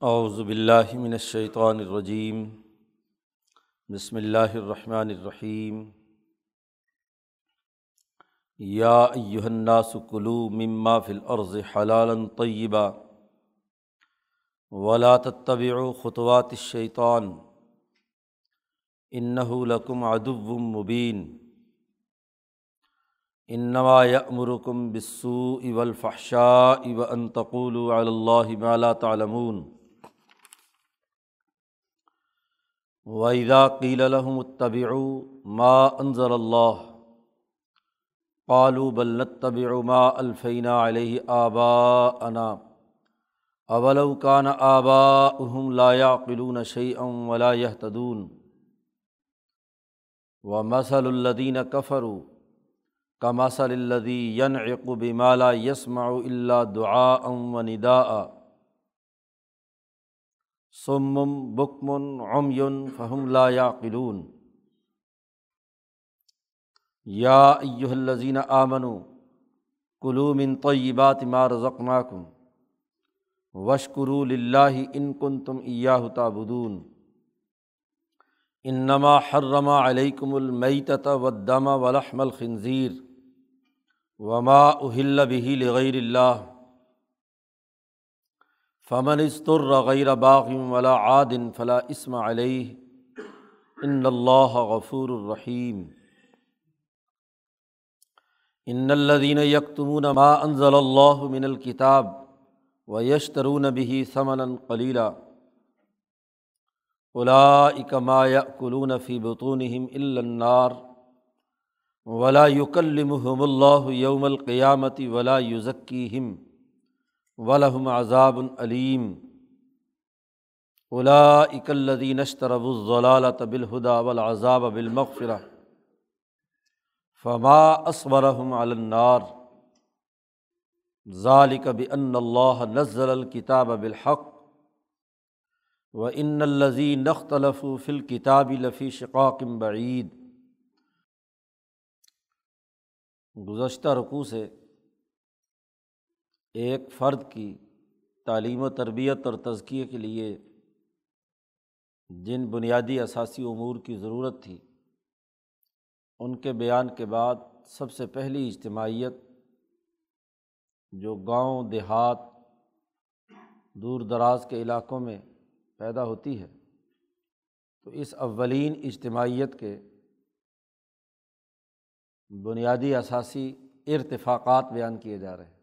اعوذ باللہ من الشیطان الرجیم، بسم اللہ الرحمن الرحیم۔ یا ایہا الناس کلوا مما فی الارض حلالا طیبا ولا تتبعوا خطوات الشیطان انہ لکم عدو مبین۔ انما یأمرکم بالسوء والفحشاء وان تقولوا علی اللہ ما لا تعلمون۔ وَإِذَا قِيلَ لَهُمُ اتَّبِعُوا مَا أَنزَلَ اللَّهُ قَالُوا بَلْ نَتَّبِعُ مَا أَلْفَيْنَا عَلَيْهِ آبَاءَنَا أَوَلَوْ كَانَ آبَاؤُهُمْ لَا يَعْقِلُونَ شَيْئًا وَلَا يَهْتَدُونَ وَمَثَلُ الَّذِينَ كَفَرُوا كَمَثَلِ الَّذِي يَنْعِقُ بِمَا لَا يَسْمَعُ إِلَّا دُعَاءً وَنِدَاءً سمم بکمن عمین فہم لا یعقلون یا ایہا الذین آمنوا کلوا من طیبات ما رزقناکم واشکروا للہ ان کنتم ایاہ تعبدون. انما حرم علیکم المیتۃ والدم ولحم الخنزیر وما اہل به لغیر اللہ فمن استر غیر باغم ولا عادن فلا اسم علیہ ان اللہ غفور الرحیم ان الدین یکتمون ما انزل اللہ من الکتاب و یشترون به ثمنا قلیلا اولئک ما یأکلون فی بطونہم الا النار ولا یکلمہم اللہ یوم القیامت ولا یزکیہم ولہم عذاب العلیم الا اکلدی نشترب الضلالۃ بالہدا والعذاب بالمغفرہ فما اسورحم النار. ذالک بان اللہ نزل الکتاب بالحق. و ان الزی نختلف فی الکتاب لفی شقاقم بعید گزشتہ رقوع سے ایک فرد کی تعلیم و تربیت اور تزکیے کے لیے جن بنیادی اثاثی امور کی ضرورت تھی، ان کے بیان کے بعد سب سے پہلی اجتماعیت جو گاؤں، دیہات، دور دراز کے علاقوں میں پیدا ہوتی ہے۔ تو اس اولین اجتماعیت کے بنیادی اثاثی ارتفاقات بیان کیے جا رہے ہیں۔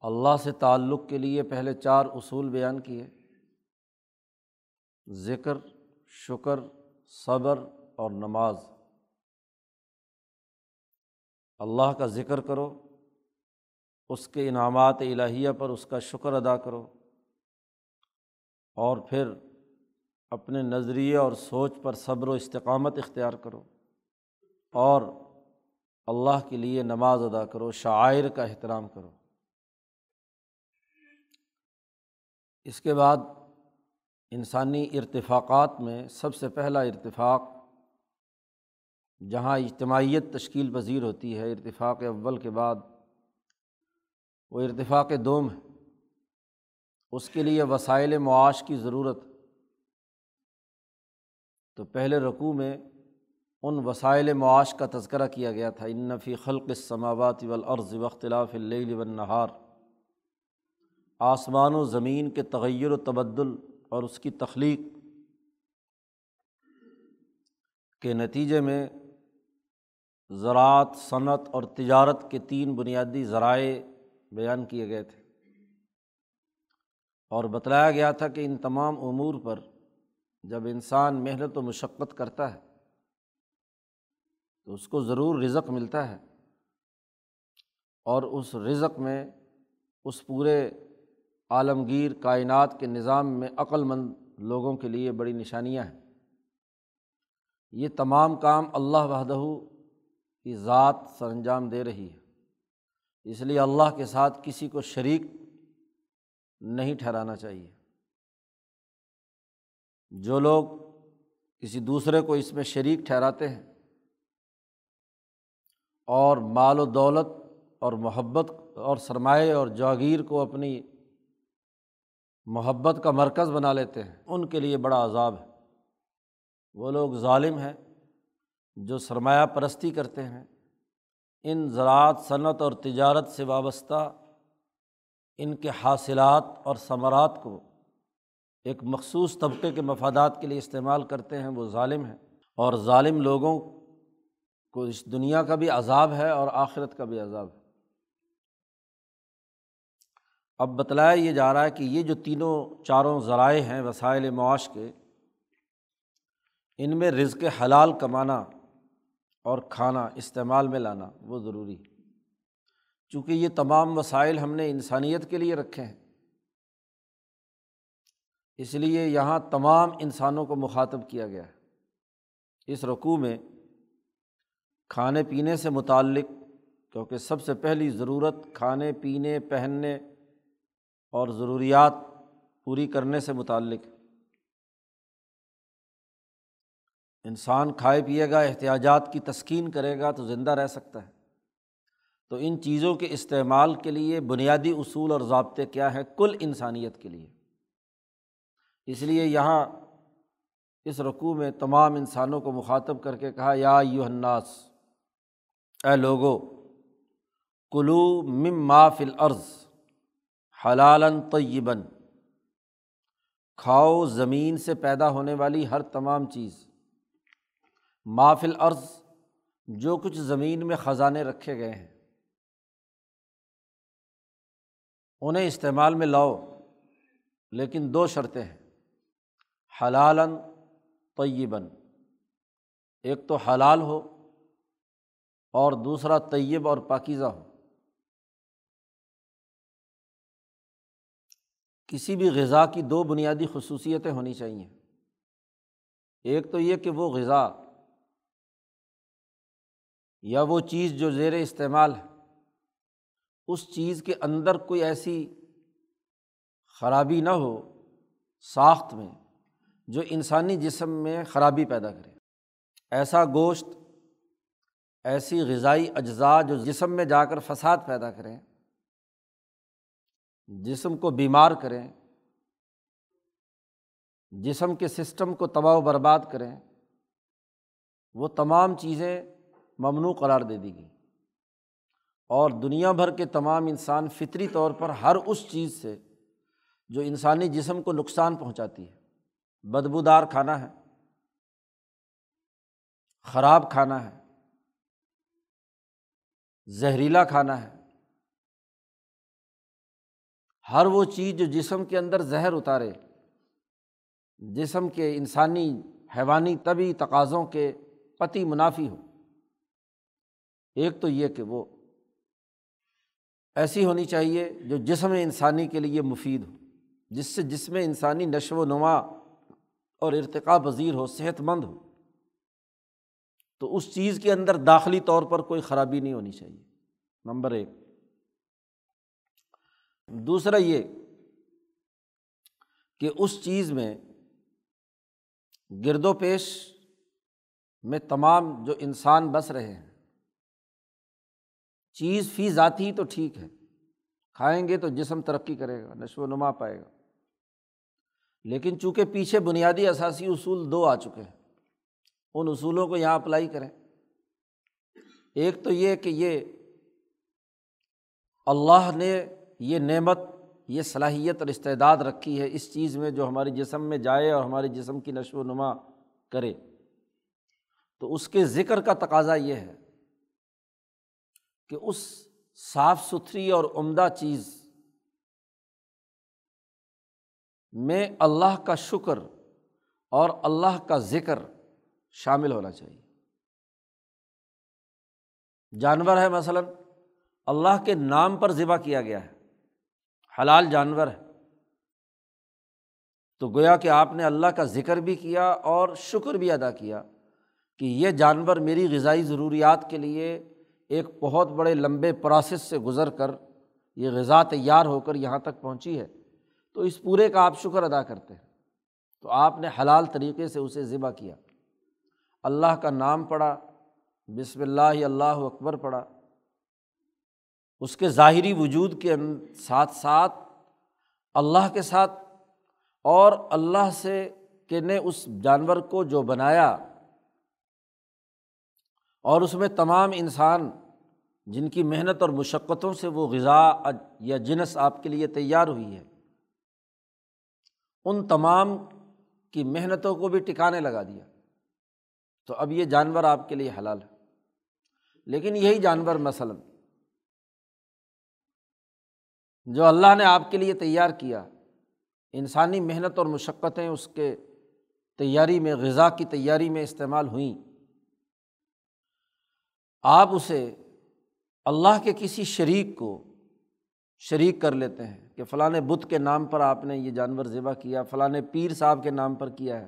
اللہ سے تعلق کے لیے پہلے چار اصول بیان کیے۔ ذکر، شکر، صبر اور نماز۔ اللہ کا ذکر کرو، اس کے انعامات الہیہ پر اس کا شکر ادا کرو۔ اور پھر اپنے نظریے اور سوچ پر صبر و استقامت اختیار کرو۔ اور اللہ کے لیے نماز ادا کرو شاعر کا احترام کرو۔ اس کے بعد انسانی ارتفاقات میں سب سے پہلا ارتفاق جہاں اجتماعیت تشکیل پذیر ہوتی ہے، ارتفاق اول کے بعد وہ ارتفاق دوم ہے۔ اس کے لیے وسائل معاش کی ضرورت۔ تو پہلے رقوع میں ان وسائل معاش کا تذکرہ کیا گیا تھا۔ انفی خلق السماوات والارض واختلاف اللیل والنہار آسمان و زمین کے تغیر و تبدل اور اس کی تخلیق کے نتیجے میں زراعت، صنعت اور تجارت کے تین بنیادی ذرائع بیان کیے گئے تھے۔ اور بتلایا گیا تھا کہ ان تمام امور پر جب انسان محنت و مشقت کرتا ہے، تو اس کو ضرور رزق ملتا ہے۔ اور اس رزق میں اس پورے عالمگیر کائنات کے نظام میں عقل مند لوگوں کے لیے بڑی نشانیاں ہیں۔ یہ تمام کام اللہ وحدہ کی ذات سر انجام دے رہی ہے۔ اس لیے اللہ کے ساتھ کسی کو شریک نہیں ٹھہرانا چاہیے۔ جو لوگ کسی دوسرے کو اس میں شریک ٹھہراتے ہیں اور مال و دولت اور محبت اور سرمایہ اور جاگیر کو اپنی محبت کا مرکز بنا لیتے ہیں، ان کے لیے بڑا عذاب ہے۔ وہ لوگ ظالم ہیں جو سرمایہ پرستی کرتے ہیں۔ ان زراعت، صنعت اور تجارت سے وابستہ ان کے حاصلات اور ثمرات کو ایک مخصوص طبقے کے مفادات کے لیے استعمال کرتے ہیں، وہ ظالم ہیں۔ اور ظالم لوگوں کو اس دنیا کا بھی عذاب ہے اور آخرت کا بھی عذاب ہے۔ اب بتلایا یہ جا رہا ہے کہ یہ جو تینوں چاروں ذرائع ہیں وسائل معاش کے، ان میں رزق حلال کمانا اور کھانا استعمال میں لانا وہ ضروری ہے۔ چونکہ یہ تمام وسائل ہم نے انسانیت کے لیے رکھے ہیں۔ اس لیے یہاں تمام انسانوں کو مخاطب کیا گیا ہے۔ اس رقوع میں کھانے پینے سے متعلق، کیونکہ سب سے پہلی ضرورت کھانے پینے، پہننے اور ضروریات پوری کرنے سے متعلق۔ انسان کھائے پیے گا، احتیاجات کی تسکین کرے گا تو زندہ رہ سکتا ہے۔ تو ان چیزوں کے استعمال کے لیے بنیادی اصول اور ضابطے کیا ہیں کل انسانیت کے لیے۔ اس لیے یہاں اس رقوع میں تمام انسانوں کو مخاطب کر کے کہا، یا یو الناس، اے لوگو، کلو مم ما فل عرض حلالن طیبن کھاؤ زمین سے پیدا ہونے والی ہر تمام چیز۔ مافل عرض جو کچھ زمین میں خزانے رکھے گئے ہیں۔ انہیں استعمال میں لاؤ، لیکن دو شرطیں ہیں۔ حلالً طیباً۔ ایک تو حلال ہو اور دوسرا طیب اور پاکیزہ ہو۔ کسی بھی غذا کی دو بنیادی خصوصیتیں ہونی چاہئیں ایک تو یہ کہ وہ غذا یا وہ چیز جو زیر استعمال ہے، اس چیز کے اندر کوئی ایسی خرابی نہ ہو ساخت میں جو انسانی جسم میں خرابی پیدا کرے۔ ایسا گوشت، ایسی غذائی اجزاء جو جسم میں جا کر فساد پیدا کریں جسم کو بیمار کریں، جسم کے سسٹم کو تباہ و برباد کریں، وہ تمام چیزیں ممنوع قرار دے دی گئی۔ اور دنیا بھر کے تمام انسان فطری طور پر ہر اس چیز سے جو انسانی جسم کو نقصان پہنچاتی ہے۔ بدبودار کھانا ہے، خراب کھانا ہے، زہریلا کھانا ہے ہر وہ چیز جو جسم کے اندر زہر اتارے، جسم کے انسانی حیوانی طبی تقاضوں کے پتی منافی ہو ایک تو یہ کہ وہ ایسی ہونی چاہیے جو جسم انسانی کے لیے مفید ہو، جس سے جسم انسانی نشو و نما اور ارتقا پذیر ہو، صحت مند ہو۔ تو اس چیز کے اندر داخلی طور پر کوئی خرابی نہیں ہونی چاہیے۔ نمبر ایک۔ دوسرا یہ کہ اس چیز میں گرد و پیش میں تمام جو انسان بس رہے ہیں، چیز فی ذاتی تو ٹھیک ہے۔ کھائیں گے تو جسم ترقی کرے گا، نشو و نما پائے گا۔ لیکن چونکہ پیچھے بنیادی اثاثی اصول دو آ چکے ہیں، ان اصولوں کو یہاں اپلائی کریں۔ ایک تو یہ کہ یہ اللہ نے یہ نعمت، یہ صلاحیت اور استعداد رکھی ہے اس چیز میں جو ہمارے جسم میں جائے اور ہمارے جسم کی نشو و نما کرے۔ تو اس کے ذکر کا تقاضا یہ ہے کہ اس صاف ستھری اور عمدہ چیز میں اللہ کا شکر اور اللہ کا ذکر شامل ہونا چاہیے۔ جانور ہے مثلاً، اللہ کے نام پر ذبح کیا گیا ہے۔ حلال جانور ہے۔ تو گویا کہ آپ نے اللہ کا ذکر بھی کیا اور شکر بھی ادا کیا کہ یہ جانور میری غذائی ضروریات کے لیے ایک بہت بڑے لمبے پروسیس سے گزر کر یہ غذا تیار ہو کر یہاں تک پہنچی ہے۔ تو اس پورے کا آپ شکر ادا کرتے ہیں۔ تو آپ نے حلال طریقے سے اسے ذبح کیا۔ اللہ کا نام پڑھا، بسم اللہ اللہ اکبر پڑھا۔ اس کے ظاہری وجود کے ساتھ ساتھ اللہ کے ساتھ اور اللہ سے کہ نے اس جانور کو جو بنایا اور اس میں تمام انسان جن کی محنت اور مشقتوں سے وہ غذا یا جنس آپ کے لیے تیار ہوئی ہے، ان تمام کی محنتوں کو بھی ٹکانے لگا دیا۔ تو اب یہ جانور آپ کے لیے حلال ہے۔ لیکن یہی جانور مثلاً جو اللہ نے آپ کے لیے تیار کیا، انسانی محنت اور مشقتیں اس کے تیاری میں، غذا کی تیاری میں استعمال ہوئیں۔ آپ اسے اللہ کے کسی شریک کو شریک کر لیتے ہیں کہ فلاں بت کے نام پر آپ نے یہ جانور ذبح کیا، فلاں پیر صاحب کے نام پر کیا ہے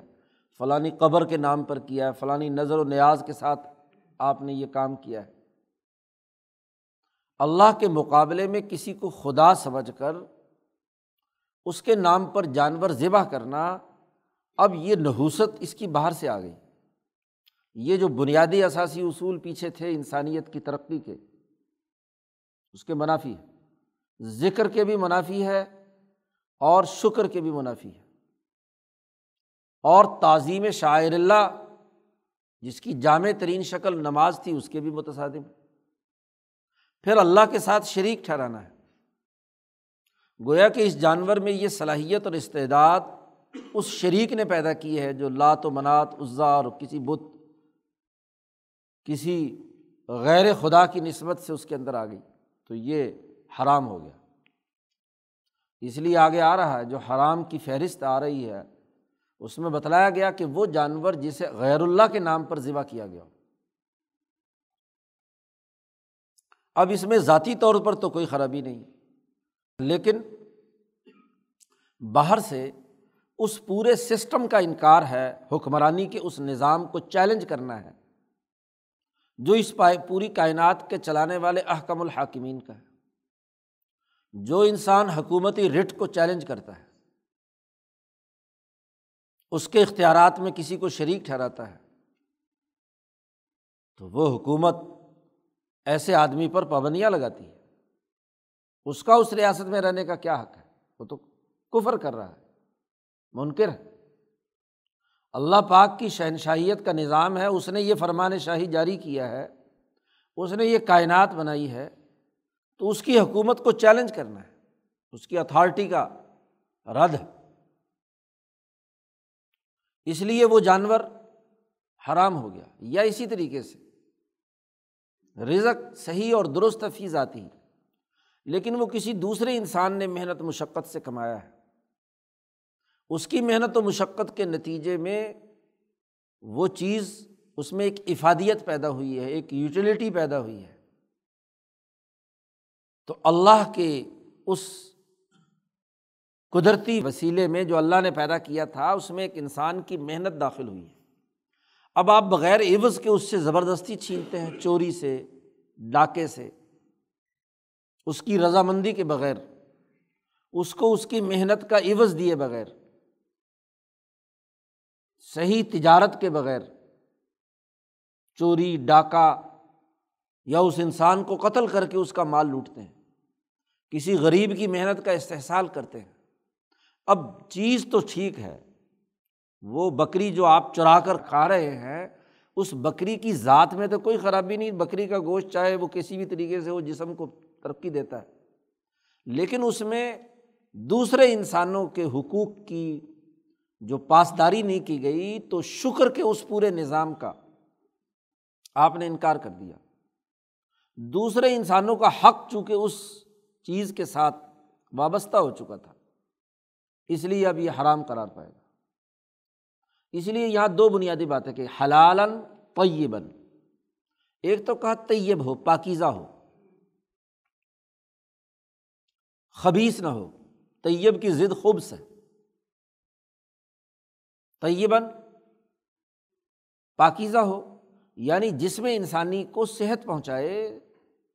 فلانی قبر کے نام پر کیا ہے فلانی نظر و نیاز کے ساتھ آپ نے یہ کام کیا ہے۔ اللہ کے مقابلے میں کسی کو خدا سمجھ کر اس کے نام پر جانور ذبح کرنا، اب یہ نحوست اس کی باہر سے آ گئی۔ یہ جو بنیادی اثاثی اصول پیچھے تھے انسانیت کی ترقی کے، اس کے منافی ہے ذکر کے بھی منافی ہے اور شکر کے بھی منافی ہے۔ اور تعظیم شاعر اللہ، جس کی جامع ترین شکل نماز تھی، اس کے بھی متصادم۔ پھر اللہ کے ساتھ شریک ٹھہرانا ہے۔ گویا کہ اس جانور میں یہ صلاحیت اور استعداد اس شریک نے پیدا کی ہے جو لات و منات، عزا اور کسی بت، کسی غیر خدا کی نسبت سے اس کے اندر آ گئی۔ تو یہ حرام ہو گیا۔ اس لیے آگے آ رہا ہے، جو حرام کی فہرست آ رہی ہے، اس میں بتلایا گیا کہ وہ جانور جسے غیر اللہ کے نام پر ذبح کیا گیا اب اس میں ذاتی طور پر تو کوئی خرابی نہیں لیکن باہر سے اس پورے سسٹم کا انکار ہے، حکمرانی کے اس نظام کو چیلنج کرنا ہے، جو اس پوری کائنات کے چلانے والے احکم الحاکمین کا ہے۔ جو انسان حکومتی رٹ کو چیلنج کرتا ہے، اس کے اختیارات میں کسی کو شریک ٹھہراتا ہے، تو وہ حکومت ایسے آدمی پر پابندیاں لگاتی ہے اس کا اس ریاست میں رہنے کا کیا حق ہے؟ وہ تو کفر کر رہا ہے۔ منکر ہے۔ اللہ پاک کی شہنشاہیت کا نظام ہے، اس نے یہ فرمان شاہی جاری کیا ہے، اس نے یہ کائنات بنائی ہے، تو اس کی حکومت کو چیلنج کرنا ہے۔ اس کی اتھارٹی کا رد ہے۔ اس لیے وہ جانور حرام ہو گیا، یا اسی طریقے سے۔ رزق صحیح اور درست فیض آتی لیکن وہ کسی دوسرے انسان نے محنت مشقت سے کمایا ہے۔ اس کی محنت و مشقت کے نتیجے میں وہ چیز، اس میں ایک افادیت پیدا ہوئی ہے، ایک یوٹیلیٹی پیدا ہوئی ہے۔ تو اللہ کے اس قدرتی وسیلے میں جو اللہ نے پیدا کیا تھا، اس میں ایک انسان کی محنت داخل ہوئی ہے۔ اب آپ بغیر عوض کے اس سے زبردستی چھینتے ہیں، چوری سے، ڈاکے سے۔ اس کی رضامندی کے بغیر، اس کو اس کی محنت کا عوض دیے بغیر، صحیح تجارت کے بغیر، چوری، ڈاکہ یا اس انسان کو قتل کر کے اس کا مال لوٹتے ہیں۔ کسی غریب کی محنت کا استحصال کرتے ہیں۔ اب چیز تو ٹھیک ہے۔ وہ بکری جو آپ چرا کر کھا رہے ہیں، اس بکری کی ذات میں تو کوئی خرابی نہیں، بکری کا گوشت چاہے وہ کسی بھی طریقے سے وہ جسم کو ترقی دیتا ہے۔ لیکن اس میں دوسرے انسانوں کے حقوق کی جو پاسداری نہیں کی گئی، تو شکر کے اس پورے نظام کا آپ نے انکار کر دیا۔ دوسرے انسانوں کا حق چونکہ اس چیز کے ساتھ وابستہ ہو چکا تھا، اس لیے اب یہ حرام قرار پائے گا۔ اس لیے یہاں دو بنیادی باتیں کہ حلالن طیبن ایک تو کہا طیب ہو، پاکیزہ ہو۔ خبیص نہ ہو۔ طیب کی ضد خوبص ہے۔ طیباً پاکیزہ ہو یعنی جس میں انسانی کو صحت پہنچائے،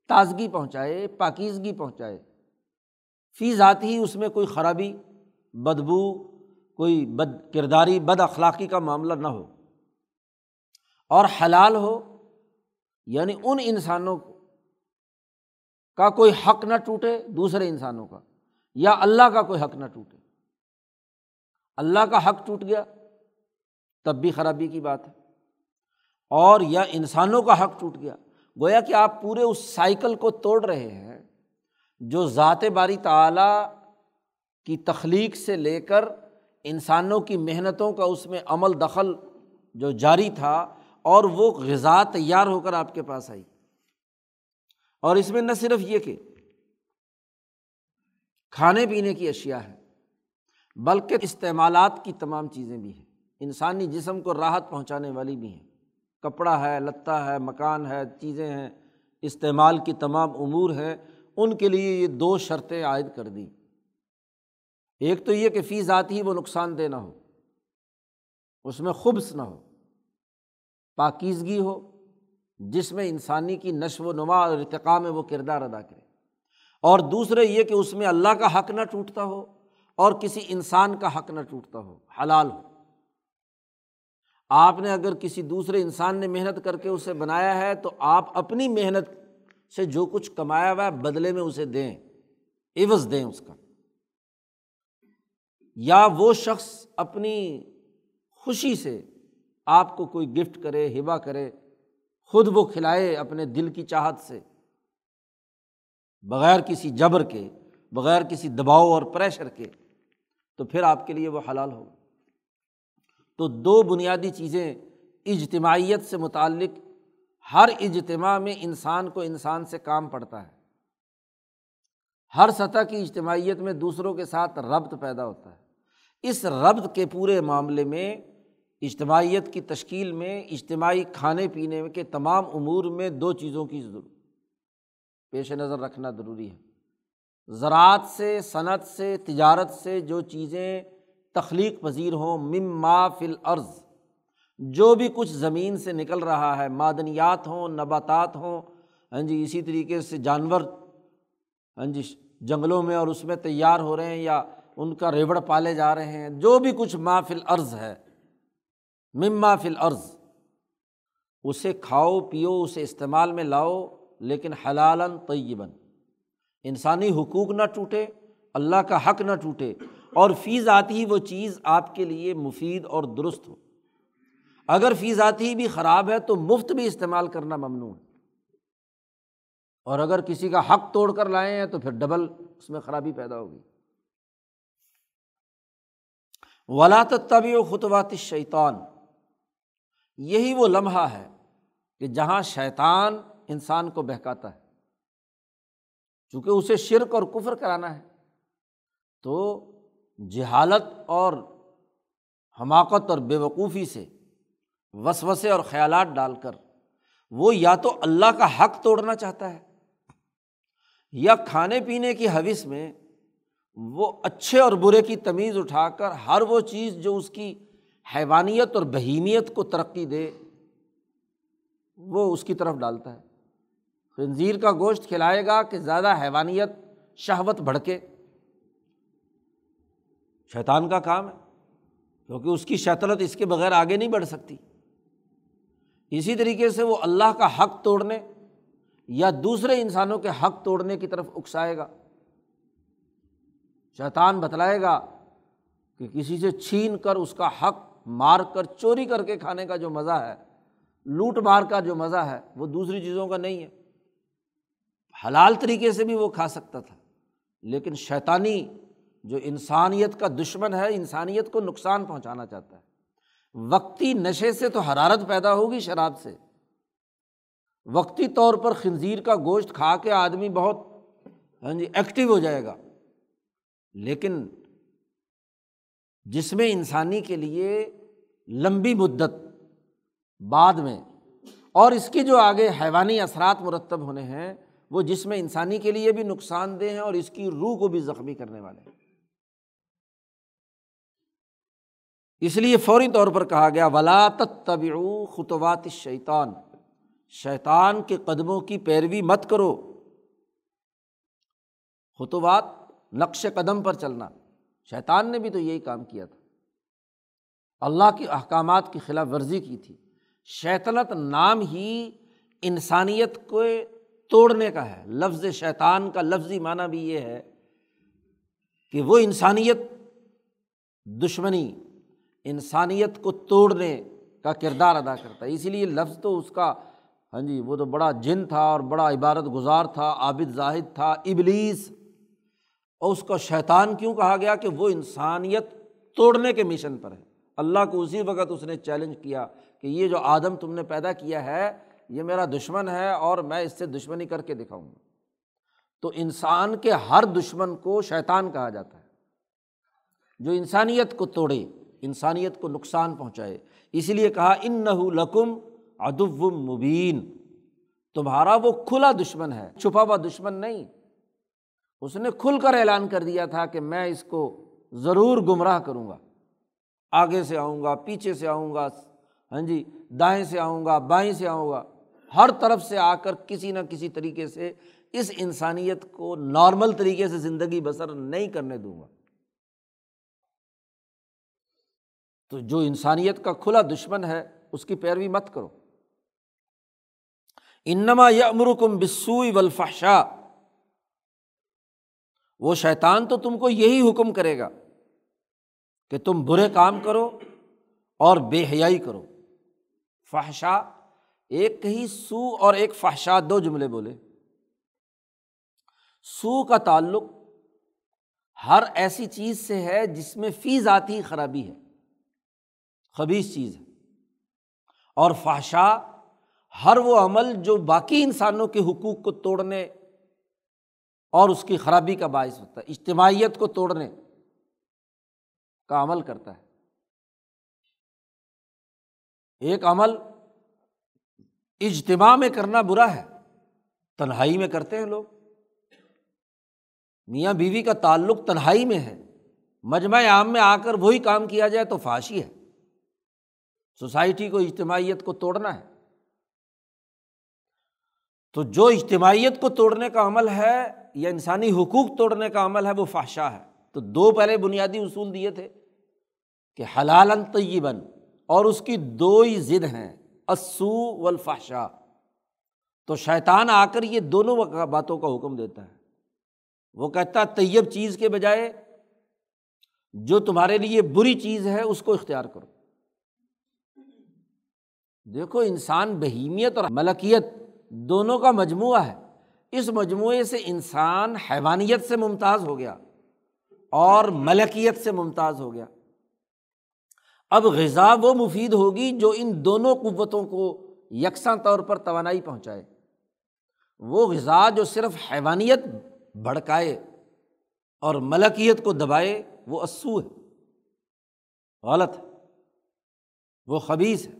تازگی پہنچائے، پاکیزگی پہنچائے۔ فی ذات ہی اس میں کوئی خرابی، بدبو کوئی بد کرداری، بد اخلاقی کا معاملہ نہ ہو۔ اور حلال ہو یعنی ان انسانوں کا کوئی حق نہ ٹوٹے دوسرے انسانوں کا، یا اللہ کا کوئی حق نہ ٹوٹے۔ اللہ کا حق ٹوٹ گیا، تب بھی خرابی کی بات ہے۔ اور یا انسانوں کا حق ٹوٹ گیا۔ گویا کہ آپ پورے اس سائیکل کو توڑ رہے ہیں، جو ذات باری تعلیٰ کی تخلیق سے لے کر انسانوں کی محنتوں کا اس میں عمل دخل جو جاری تھا اور وہ غذا تیار ہو کر آپ کے پاس آئی۔ اور اس میں نہ صرف یہ کہ کھانے پینے کی اشیا ہے بلکہ استعمالات کی تمام چیزیں بھی ہیں۔ انسانی جسم کو راحت پہنچانے والی بھی ہیں۔ کپڑا ہے لتا ہے، مکان ہے، چیزیں ہیں۔ استعمال کی تمام امور ہیں۔ ان کے لیے یہ دو شرطیں عائد کر دیں۔ ایک تو یہ کہ فی ذات ہی وہ نقصان دہ نہ ہو، اس میں خبص نہ ہو، پاکیزگی ہو، جس میں انسانی کی نشو و نما اور ارتقاء میں وہ کردار ادا کرے۔ اور دوسرے یہ کہ اس میں اللہ کا حق نہ ٹوٹتا ہو اور کسی انسان کا حق نہ ٹوٹتا ہو، حلال ہو۔ آپ نے اگر کسی دوسرے انسان نے محنت کر کے اسے بنایا ہے تو آپ اپنی محنت سے جو کچھ کمایا ہوا ہے بدلے میں اسے دیں، عوض دیں اس کا۔ یا وہ شخص اپنی خوشی سے آپ کو کوئی گفٹ کرے ہبا کرے، خود وہ کھلائے اپنے دل کی چاہت سے، بغیر کسی جبر کے، بغیر کسی دباؤ اور پریشر کے، تو پھر آپ کے لیے وہ حلال ہوگا تو دو بنیادی چیزیں اجتماعیت سے متعلق، ہر اجتماع میں انسان کو انسان سے کام پڑتا ہے۔ ہر سطح کی اجتماعیت میں دوسروں کے ساتھ ربط پیدا ہوتا ہے۔ اس ربط کے پورے معاملے میں، اجتماعیت کی تشکیل میں، اجتماعی کھانے پینے کے تمام امور میں دو چیزوں کی ضرورت۔ پیش نظر رکھنا ضروری ہے۔ زراعت سے، صنعت سے، تجارت سے جو چیزیں تخلیق پذیر ہوں مم ما فل عرض جو بھی کچھ زمین سے نکل رہا ہے، معدنیات ہوں، نباتات ہوں ہاں جی اسی طریقے سے جانور ہاں جی جنگلوں میں اور اس میں تیار ہو رہے ہیں یا ان کا ریوڑ پالے جا رہے ہیں۔ جو بھی کچھ ما عرض ہے، مما فل عرض اسے کھاؤ، پیو، اسے استعمال میں لاؤ، لیکن حلالً طیباً۔ انسانی حقوق نہ ٹوٹے، اللہ کا حق نہ ٹوٹے۔ اور فیض آتی ہی وہ چیز آپ کے لیے مفید اور درست ہو۔ اگر فیض آتی ہی بھی خراب ہے، تو مفت بھی استعمال کرنا ممنوع ہے۔ اور اگر کسی کا حق توڑ کر لائے ہیں، تو پھر ڈبل اس میں خرابی پیدا ہوگی۔ ولا طبی و خطوات شیطان یہی وہ لمحہ ہے کہ جہاں شیطان انسان کو بہکاتا ہے۔ چونکہ اسے شرک اور کفر کرانا ہے۔ تو جہالت اور حماقت اور بے وقوفی سے وسوسے اور خیالات ڈال کر وہ یا تو اللہ کا حق توڑنا چاہتا ہے یا کھانے پینے کی حوث میں وہ اچھے اور برے کی تمیز اٹھا کر ہر وہ چیز جو اس کی حیوانیت اور بہیمیت کو ترقی دے، وہ اس کی طرف ڈالتا ہے۔ خنزیر کا گوشت کھلائے گا کہ زیادہ حیوانیت، شہوت بھڑکے۔ شیطان کا کام ہے، کیونکہ اس کی شیطنت اس کے بغیر آگے نہیں بڑھ سکتی۔ اسی طریقے سے وہ اللہ کا حق توڑنے یا دوسرے انسانوں کے حق توڑنے کی طرف اکسائے گا۔ شیطان بتلائے گا کہ کسی سے چھین کر اس کا حق مار کر چوری کر کے کھانے کا جو مزہ ہے، لوٹ مار کا جو مزہ ہے، وہ دوسری چیزوں کا نہیں ہے۔ حلال طریقے سے بھی وہ کھا سکتا تھا، لیکن شیطانی جو انسانیت کا دشمن ہے، انسانیت کو نقصان پہنچانا چاہتا ہے۔ وقتی نشے سے تو حرارت پیدا ہوگی شراب سے۔ وقتی طور پر خنزیر کا گوشت کھا کے آدمی بہت ہاں جی ایکٹیو ہو جائے گا۔ لیکن جس میں انسانی کے لیے لمبی مدت بعد میں اور اس کے جو آگے حیوانی اثرات مرتب ہونے ہیں، وہ جس میں انسانی کے لیے بھی نقصان دہ ہیں اور اس کی روح کو بھی زخمی کرنے والے ہیں۔ اس لیے فوری طور پر کہا گیا، ولا طبی خطوات شیطان شیطان کے قدموں کی پیروی مت کرو۔ خطوات نقش قدم پر چلنا۔ شیطان نے بھی تو یہی کام کیا تھا۔ اللہ کے احکامات کی خلاف ورزی کی تھی۔ شیطنت نام ہی انسانیت کو توڑنے کا ہے۔ لفظ شیطان کا لفظی معنی بھی یہ ہے کہ وہ انسانیت دشمنی، انسانیت کو توڑنے کا کردار ادا کرتا ہے۔ اسی لیے لفظ تو اس کا ہاں جی وہ تو بڑا جن تھا اور بڑا عبارت گزار تھا، عابد زاہد تھا، ابلیس۔ اور اس کو شیطان کیوں کہا گیا کہ وہ انسانیت توڑنے کے مشن پر ہے؟ اللہ کو اسی وقت اس نے چیلنج کیا کہ یہ جو آدم تم نے پیدا کیا ہے، یہ میرا دشمن ہے اور میں اس سے دشمنی کر کے دکھاؤں گا۔ تو انسان کے ہر دشمن کو شیطان کہا جاتا ہے۔ جو انسانیت کو توڑے، انسانیت کو نقصان پہنچائے۔ اسی لیے کہا ان نہ لکم ادب مبین۔ تمہارا وہ کھلا دشمن ہے، چھپا ہوا دشمن نہیں۔ اس نے کھل کر اعلان کر دیا تھا کہ میں اس کو ضرور گمراہ کروں گا۔ آگے سے آؤں گا، پیچھے سے آؤں گا ہاں جی دائیں سے آؤں گا، بائیں سے آؤں گا۔ ہر طرف سے آ کر کسی نہ کسی طریقے سے اس انسانیت کو نارمل طریقے سے زندگی بسر نہیں کرنے دوں گا۔ تو جو انسانیت کا کھلا دشمن ہے، اس کی پیروی مت کرو۔ انما یا امرکم بسوئی ولفاشا وہ شیطان تو تم کو یہی حکم کرے گا کہ تم برے کام کرو اور بے حیائی کرو۔ فحشا، ایک کہی سو اور ایک فحشا، دو جملے بولے۔ سو کا تعلق ہر ایسی چیز سے ہے جس میں فی ذاتی خرابی ہے۔ خبیص چیز ہے۔ اور فحشا، ہر وہ عمل جو باقی انسانوں کے حقوق کو توڑنے اور اس کی خرابی کا باعث ہوتا ہے۔ اجتماعیت کو توڑنے کا عمل کرتا ہے۔ ایک عمل اجتماع میں کرنا برا ہے، تنہائی میں کرتے ہیں لوگ۔ میاں بیوی کا تعلق تنہائی میں ہے۔ مجمع عام میں آ کر وہی کام کیا جائے تو فاشی ہے۔ سوسائٹی کو، اجتماعیت کو توڑنا ہے۔ تو جو اجتماعیت کو توڑنے کا عمل ہے یا انسانی حقوق توڑنے کا عمل ہے، وہ فاشا ہے۔ تو دو پہلے بنیادی اصول دیے تھے کہ حلال طیباً اور اس کی دو ہی ضد ہیں اسو والفحشا تو شیطان آ کر یہ دونوں باتوں کا حکم دیتا ہے۔ وہ کہتا ہے، طیب چیز کے بجائے جو تمہارے لیے بری چیز ہے، اس کو اختیار کرو۔ دیکھو، انسان بہیمیت اور ملکیت دونوں کا مجموعہ ہے۔ اس مجموعے سے انسان حیوانیت سے ممتاز ہو گیا اور ملکیت سے ممتاز ہو گیا۔ اب غذا وہ مفید ہوگی جو ان دونوں قوتوں کو یکساں طور پر توانائی پہنچائے۔ وہ غذا جو صرف حیوانیت بھڑکائے اور ملکیت کو دبائے، وہ اسو ہے۔ غلط ہے۔ وہ خبیص ہے۔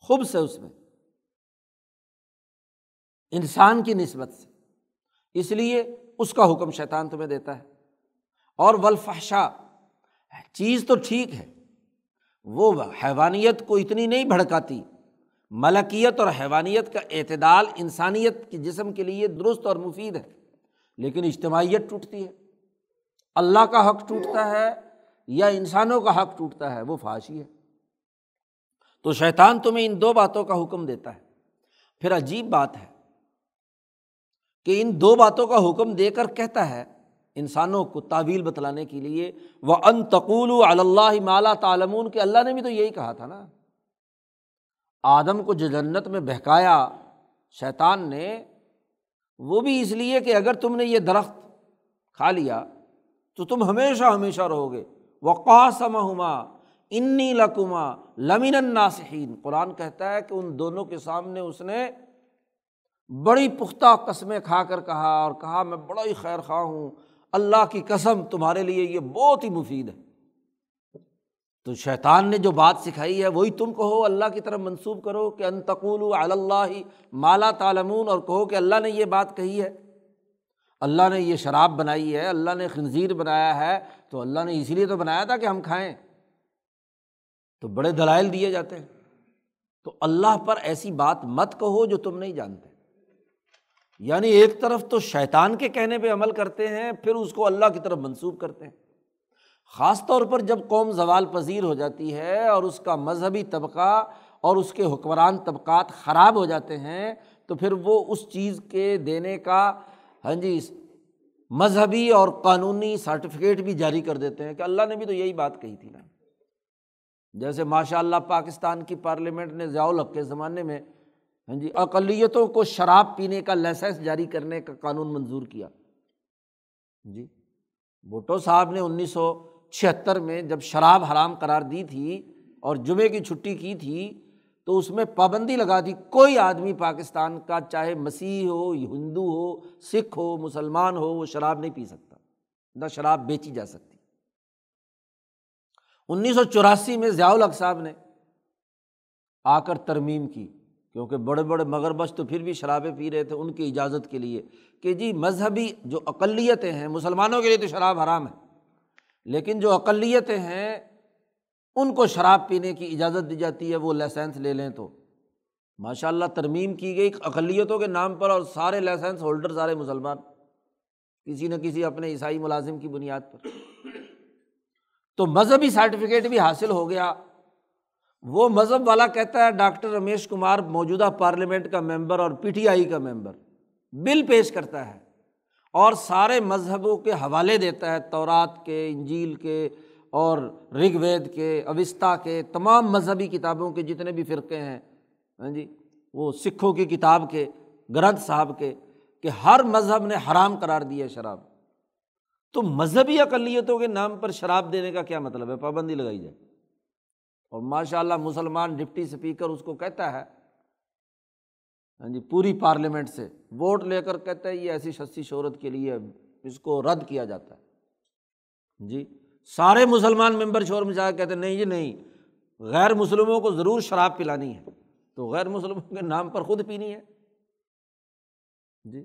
خوب سے اس میں۔ انسان کی نسبت سے۔ اس لیے اس کا حکم شیطان تمہیں دیتا ہے۔ اور ولفحشا چیز تو ٹھیک ہے، وہ حیوانیت کو اتنی نہیں بھڑکاتی۔ ملکیت اور حیوانیت کا اعتدال انسانیت کے جسم کے لیے درست اور مفید ہے، لیکن اجتماعیت ٹوٹتی ہے۔ اللہ کا حق ٹوٹتا ہے یا انسانوں کا حق ٹوٹتا ہے، وہ فاشی ہے۔ تو شیطان تمہیں ان دو باتوں کا حکم دیتا ہے۔ پھر عجیب بات ہے کہ ان دو باتوں کا حکم دے کر کہتا ہے، انسانوں کو تعویل بتلانے کے لیے وہ ان تقول اللہ مالا تعلمون، کہ اللہ نے بھی تو یہی کہا تھا نا۔ آدم کو جو جنت میں بہکایا، شیطان نے، وہ بھی اس لیے کہ اگر تم نے یہ درخت کھا لیا، تو تم ہمیشہ ہمیشہ رہو گے۔ وہ قاسم ہما انی لکما لمین الناسحین قرآن کہتا ہے کہ ان دونوں کے سامنے اس نے بڑی پختہ قسمیں کھا کر کہا اور کہا، میں بڑا ہی خیر خواہ ہوں، اللہ کی قسم تمہارے لیے یہ بہت ہی مفید ہے۔ تو شیطان نے جو بات سکھائی ہے، وہی تم کہو، اللہ کی طرف منسوب کرو کہ انتقول اللہ مالا تالمون اور کہو کہ اللہ نے یہ بات کہی ہے۔ اللہ نے یہ شراب بنائی ہے، اللہ نے خنزیر بنایا ہے، تو اللہ نے اسی لیے تو بنایا تھا کہ ہم کھائیں۔ تو بڑے دلائل دیے جاتے ہیں۔ تو اللہ پر ایسی بات مت کہو جو تم نہیں جانتے۔ یعنی ایک طرف تو شیطان کے کہنے پہ عمل کرتے ہیں، پھر اس کو اللہ کی طرف منسوخ کرتے ہیں۔ خاص طور پر جب قوم زوال پذیر ہو جاتی ہے اور اس کا مذہبی طبقہ اور اس کے حکمران طبقات خراب ہو جاتے ہیں، تو پھر وہ اس چیز کے دینے کا ہاں جی مذہبی اور قانونی سرٹیفکیٹ بھی جاری کر دیتے ہیں کہ اللہ نے بھی تو یہی بات کہی تھی نا۔ جیسے ماشاء اللہ پاکستان کی پارلیمنٹ نے ضیاء الحق کے زمانے میں ہاں جی اقلیتوں کو شراب پینے کا لائسنس جاری کرنے کا قانون منظور کیا۔ جی بھٹو صاحب نے انیس سو چھہتر میں جب شراب حرام قرار دی تھی اور جمعے کی چھٹی کی تھی، تو اس میں پابندی لگا دی، کوئی آدمی پاکستان کا، چاہے مسیح ہو، ہندو ہو، سکھ ہو، مسلمان ہو، وہ شراب نہیں پی سکتا، نہ شراب بیچی جا سکتی۔ انیس سو چوراسی میں ضیاء الحق صاحب نے آ کر ترمیم کی۔ کیونکہ بڑے بڑے مگر بش تو پھر بھی شرابیں پی رہے تھے ان کی اجازت کے لیے کہ جی مذہبی جو اقلیتیں ہیں، مسلمانوں کے لیے تو شراب حرام ہے، لیکن جو اقلیتیں ہیں، ان کو شراب پینے کی اجازت دی جاتی ہے، وہ لائسنس لے لیں تو۔ ماشاء اللہ ترمیم کی گئی اقلیتوں کے نام پر اور سارے لائسنس ہولڈر، سارے مسلمان۔ کسی نہ کسی اپنے عیسائی ملازم کی بنیاد پر۔ تو مذہبی سرٹیفکیٹ بھی حاصل ہو گیا۔ وہ مذہب والا کہتا ہے ڈاکٹر رمیش کمار موجودہ پارلیمنٹ کا ممبر اور پی ٹی آئی کا ممبر، بل پیش کرتا ہے اور سارے مذہبوں کے حوالے دیتا ہے، تورات کے، انجیل کے اور رگ وید کے اوستا کے، تمام مذہبی کتابوں کے جتنے بھی فرقے ہیں ہاں جی وہ سکھوں کی کتاب کے، گرنتھ صاحب کے، کہ ہر مذہب نے حرام قرار دیا شراب۔ تو مذہبی اقلیتوں کے نام پر شراب دینے کا کیا مطلب ہے؟ پابندی لگائی جائے۔ اور ماشاء اللہ مسلمان ڈپٹی اسپیکر اس کو کہتا ہے ہاں جی پوری پارلیمنٹ سے ووٹ لے کر کہتا ہے یہ ایسی شستی شہرت کے لیے اس کو رد کیا جاتا ہے۔ جی سارے مسلمان ممبر شور میں جا کے کہتے نہیں جی نہیں، غیر مسلموں کو ضرور شراب پلانی ہے۔ تو غیر مسلموں کے نام پر خود پینی ہے۔ جی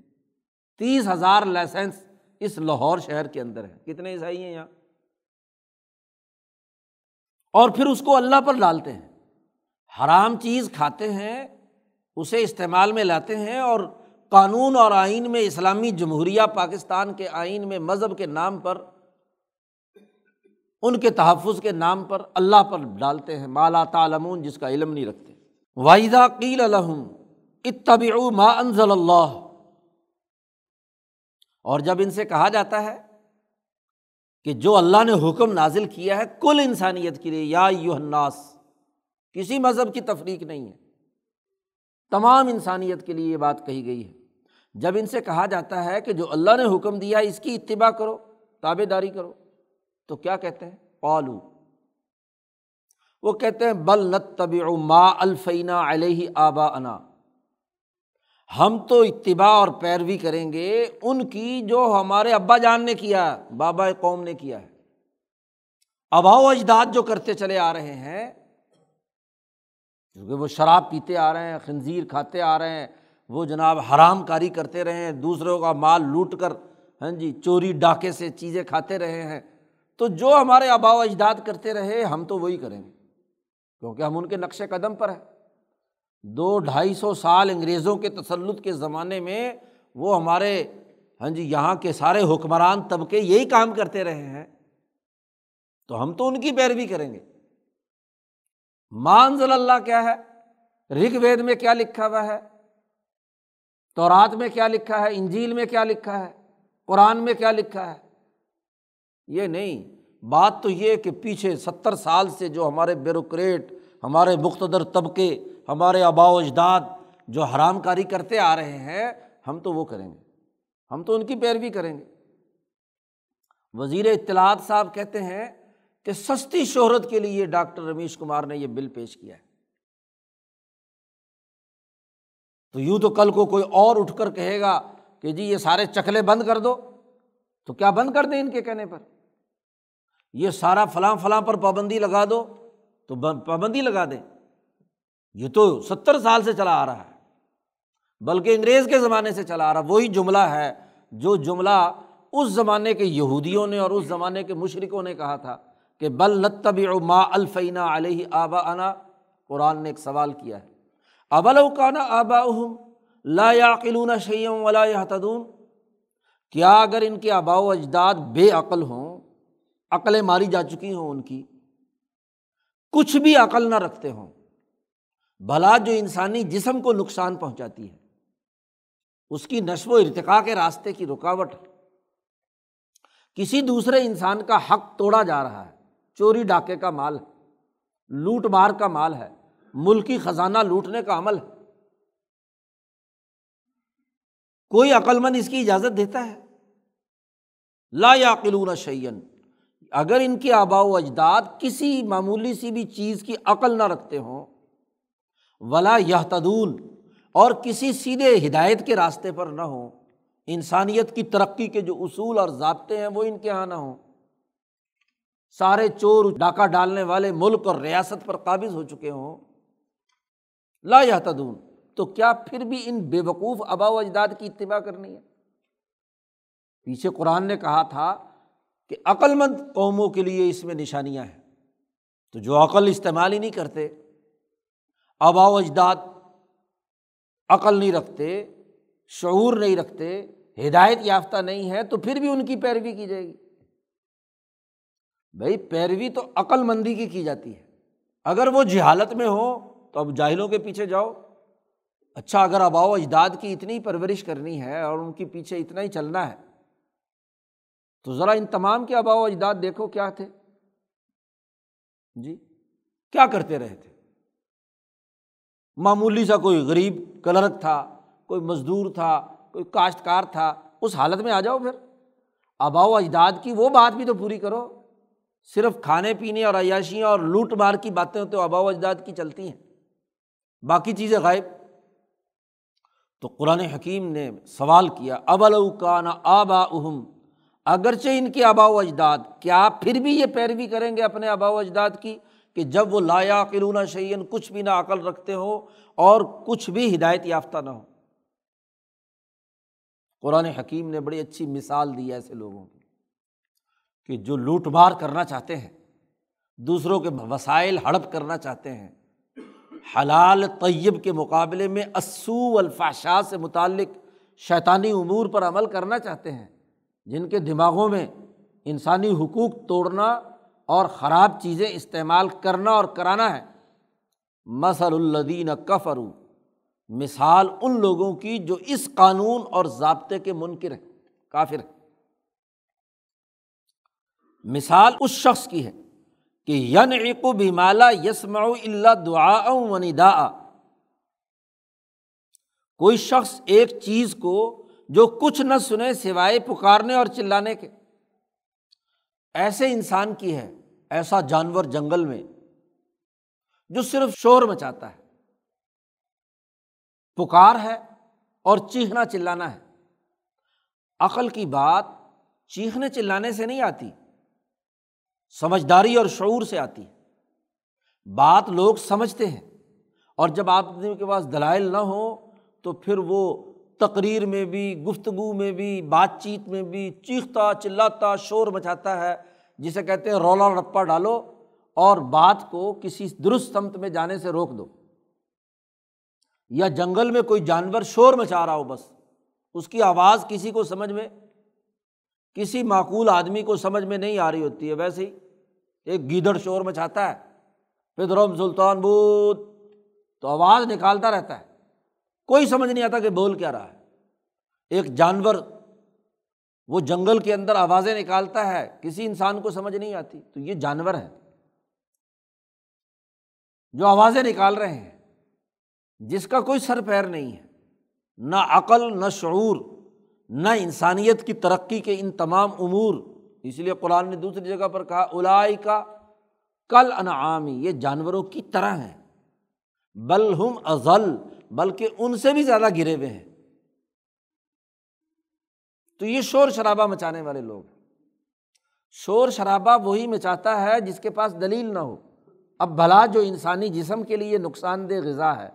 تیس ہزار لائسنس اس لاہور شہر کے اندر ہے کتنے عیسائی ہیں یہاں؟ اور پھر اس کو اللہ پر ڈالتے ہیں۔ حرام چیز کھاتے ہیں، اسے استعمال میں لاتے ہیں اور قانون اور آئین میں اسلامی جمہوریہ پاکستان کے آئین میں مذہب کے نام پر، ان کے تحفظ کے نام پر اللہ پر ڈالتے ہیں۔ مالا تعلمون، جس کا علم نہیں رکھتے۔ واحدہ قیل الحم اتبی ما انزل اللہ اور جب ان سے کہا جاتا ہے کہ جو اللہ نے حکم نازل کیا ہے کل انسانیت کے لیے، یا یو الناس، کسی مذہب کی تفریق نہیں ہے۔ تمام انسانیت کے لیے یہ بات کہی گئی ہے۔ جب ان سے کہا جاتا ہے کہ جو اللہ نے حکم دیا اس کی اتباع کرو، تابے داری کرو، تو کیا کہتے ہیں؟ پالو وہ کہتے ہیں، بل نت طبی ما الفینہ علیہ آبا انا ہم تو اتباع اور پیروی کریں گے ان کی جو ہمارے ابا جان نے کیا، بابا قوم نے کیا ہے۔ ابا و اجداد جو کرتے چلے آ رہے ہیں، کیونکہ وہ شراب پیتے آ رہے ہیں، خنزیر کھاتے آ رہے ہیں، وہ جناب حرام کاری کرتے رہے ہیں، دوسروں کا مال لوٹ کر ہاں جی چوری ڈاکے سے چیزیں کھاتے رہے ہیں۔ تو جو ہمارے آبا و اجداد کرتے رہے، ہم تو وہی کریں گے، کیونکہ ہم ان کے نقش قدم پر ہیں۔ دو ڈھائی سو سال انگریزوں کے تسلط کے زمانے میں وہ ہمارے ہاں جی یہاں کے سارے حکمران طبقے یہی کام کرتے رہے ہیں۔ تو ہم تو ان کی پیروی کریں گے۔ مانزل اللہ کیا ہے؟ رگ وید میں کیا لکھا ہوا ہے؟ تو رات میں کیا لکھا ہے؟ انجیل میں کیا لکھا ہے؟ قرآن میں کیا لکھا ہے؟ یہ نہیں۔ بات تو یہ کہ پیچھے ستر سال سے جو ہمارے بیوروکریٹ، ہمارے مختدر طبقے ہمارے آبا و اجداد جو حرام کاری کرتے آ رہے ہیں، ہم تو وہ کریں گے۔ ہم تو ان کی پیروی کریں گے۔ وزیر اطلاعات صاحب کہتے ہیں کہ سستی شہرت کے لیے ڈاکٹر رمیش کمار نے یہ بل پیش کیا ہے۔ تو یوں تو کل کو کوئی اور اٹھ کر کہے گا کہ جی یہ سارے چکلے بند کر دو، تو کیا بند کر دیں ان کے کہنے پر؟ یہ سارا فلاں فلاں پر پابندی لگا دو، تو پابندی لگا دیں۔ یہ تو ستر سال سے چلا آ رہا ہے۔ بلکہ انگریز کے زمانے سے چلا آ رہا، وہی جملہ ہے جو جملہ اس زمانے کے یہودیوں نے اور اس زمانے کے مشرقوں نے کہا تھا کہ بل نتب ما الفینہ علیہ آبا انا قرآن نے ایک سوال کیا ہے ابل اوکانا آبا لا یاقلون شعیم ولا تدون کیا اگر ان کے آبا و اجداد بے عقل ہوں، عقلیں ماری جا چکی ہوں ان کی، کچھ بھی عقل نہ رکھتے ہوں بھلا جو انسانی جسم کو نقصان پہنچاتی ہے، اس کی نشو و ارتقاء کے راستے کی رکاوٹ کسی دوسرے انسان کا حق توڑا جا رہا ہے، چوری ڈاکے کا مال ہے، لوٹ مار کا مال ہے، ملکی خزانہ لوٹنے کا عمل ہے۔ کوئی عقلمند اس کی اجازت دیتا ہے؟ لا یا قلون شعین اگر ان کے آبا و اجداد کسی معمولی سی بھی چیز کی عقل نہ رکھتے ہوں ولا یہ تدون اور کسی سیدھے ہدایت کے راستے پر نہ ہوں۔ انسانیت کی ترقی کے جو اصول اور ضابطے ہیں، وہ ان کے یہاں نہ ہوں۔ سارے چور ڈاکہ ڈالنے والے ملک اور ریاست پر قابض ہو چکے ہوں۔ لا یا تدون تو کیا پھر بھی ان بے وقوف آبا و اجداد کی اتباع کرنی ہے؟ پیچھے قرآن نے کہا تھا کہ عقل مند قوموں کے لیے اس میں نشانیاں ہیں۔ تو جو عقل استعمال ہی نہیں کرتے آبا و اجداد، عقل نہیں رکھتے، شعور نہیں رکھتے، ہدایت یافتہ نہیں ہے تو پھر بھی ان کی پیروی کی جائے گی۔ بھائی، پیروی تو عقل مندی کی کی جاتی ہے۔ اگر وہ جہالت میں ہو، تو اب جاہلوں کے پیچھے جاؤ۔ اچھا اگر آبا و اجداد کی اتنی پرورش کرنی ہے اور ان کے پیچھے اتنا ہی چلنا ہے، تو ذرا ان تمام کے آبا و اجداد دیکھو کیا تھے۔ جی کیا کرتے رہے تھے؟ معمولی سا کوئی غریب کلرک تھا، کوئی مزدور تھا، کوئی کاشتکار تھا، اس حالت میں آ جاؤ پھر۔ آبا و اجداد کی وہ بات بھی تو پوری کرو۔ صرف کھانے پینے اور عیاشیاں اور لوٹ مار کی باتیں تو آبا و اجداد کی چلتی ہیں۔ باقی چیزیں غائب۔ تو قرآن حکیم نے سوال کیا ابل کان آبا اہم اگرچہ ان کے آبا و اجداد، کیا پھر بھی یہ پیروی کریں گے اپنے آبا و اجداد کی؟ کہ جب وہ لایا قلون شعین کچھ بھی نہ عقل رکھتے ہو اور کچھ بھی ہدایت یافتہ نہ ہو۔ قرآن حکیم نے بڑی اچھی مثال دی ہے ایسے لوگوں کی کہ جو لوٹ مار کرنا چاہتے ہیں، دوسروں کے وسائل ہڑپ کرنا چاہتے ہیں، حلال طیب کے مقابلے میں اسو الفاشا سے متعلق شیطانی امور پر عمل کرنا چاہتے ہیں، جن کے دماغوں میں انسانی حقوق توڑنا اور خراب چیزیں استعمال کرنا اور کرانا ہے۔ مسل الدین کفرو مثال ان لوگوں کی جو اس قانون اور ضابطے کے منکر ہیں، کافر ہے مثال اس شخص کی ہے کہ ین ایک و بیمالا یسم اللہ دعا و ندا کوئی شخص ایک چیز کو جو کچھ نہ سنے سوائے پکارنے اور چلانے کے۔ ایسے انسان کی ہے ایسا جانور جنگل میں جو صرف شور مچاتا ہے، پکار ہے اور چیخنا چلانا ہے۔ عقل کی بات چیخنے چلانے سے نہیں آتی، سمجھداری اور شعور سے آتی ہے۔ بات لوگ سمجھتے ہیں اور جب آپ کے پاس دلائل نہ ہوں تو پھر وہ تقریر میں بھی، گفتگو میں بھی، بات چیت میں بھی چیختا، چلاتا، شور مچاتا ہے۔ جسے کہتے ہیں رولا رپا ڈالو اور بات کو کسی درست سمت میں جانے سے روک دو۔ یا جنگل میں کوئی جانور شور مچا رہا ہو بس، اس کی آواز کسی کو سمجھ میں، کسی معقول آدمی کو سمجھ میں نہیں آ رہی ہوتی ہے۔ ویسے ہی ایک گیدڑ شور مچاتا ہے، پھر سلطان بود تو آواز نکالتا رہتا ہے۔ کوئی سمجھ نہیں آتا کہ بول کیا رہا ہے۔ ایک جانور وہ جنگل کے اندر آوازیں نکالتا ہے، کسی انسان کو سمجھ نہیں آتی۔ تو یہ جانور ہے جو آوازیں نکال رہے ہیں، جس کا کوئی سر پیر نہیں ہے۔ نہ عقل، نہ شعور، نہ انسانیت کی ترقی کے ان تمام امور۔ اس لیے قرآن نے دوسری جگہ پر کہا الائی کا کل انعامی یہ جانوروں کی طرح ہیں۔ بل ہم ازل بلکہ ان سے بھی زیادہ گرے ہوئے ہیں۔ تو یہ شور شرابہ مچانے والے لوگ شور شرابہ وہی مچاتا ہے جس کے پاس دلیل نہ ہو۔ اب بھلا جو انسانی جسم کے لیے نقصان دہ غذا ہے،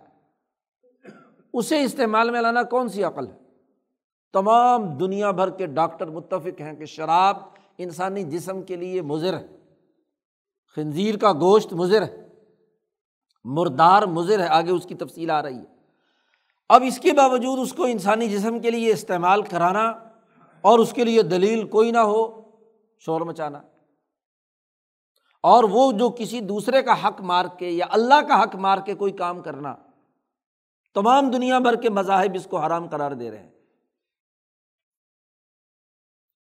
اسے استعمال میں لانا کون سی عقل ہے؟ تمام دنیا بھر کے ڈاکٹر متفق ہیں کہ شراب انسانی جسم کے لیے مضر ہے۔ خنزیر کا گوشت مضر ہے۔ مردار مضر ہے۔ آگے اس کی تفصیل آ رہی ہے۔ اب اس کے باوجود اس کو انسانی جسم کے لیے استعمال کرانا اور اس کے لیے دلیل کوئی نہ ہو، شور مچانا۔ اور وہ جو کسی دوسرے کا حق مار کے یا اللہ کا حق مار کے کوئی کام کرنا، تمام دنیا بھر کے مذاہب اس کو حرام قرار دے رہے ہیں۔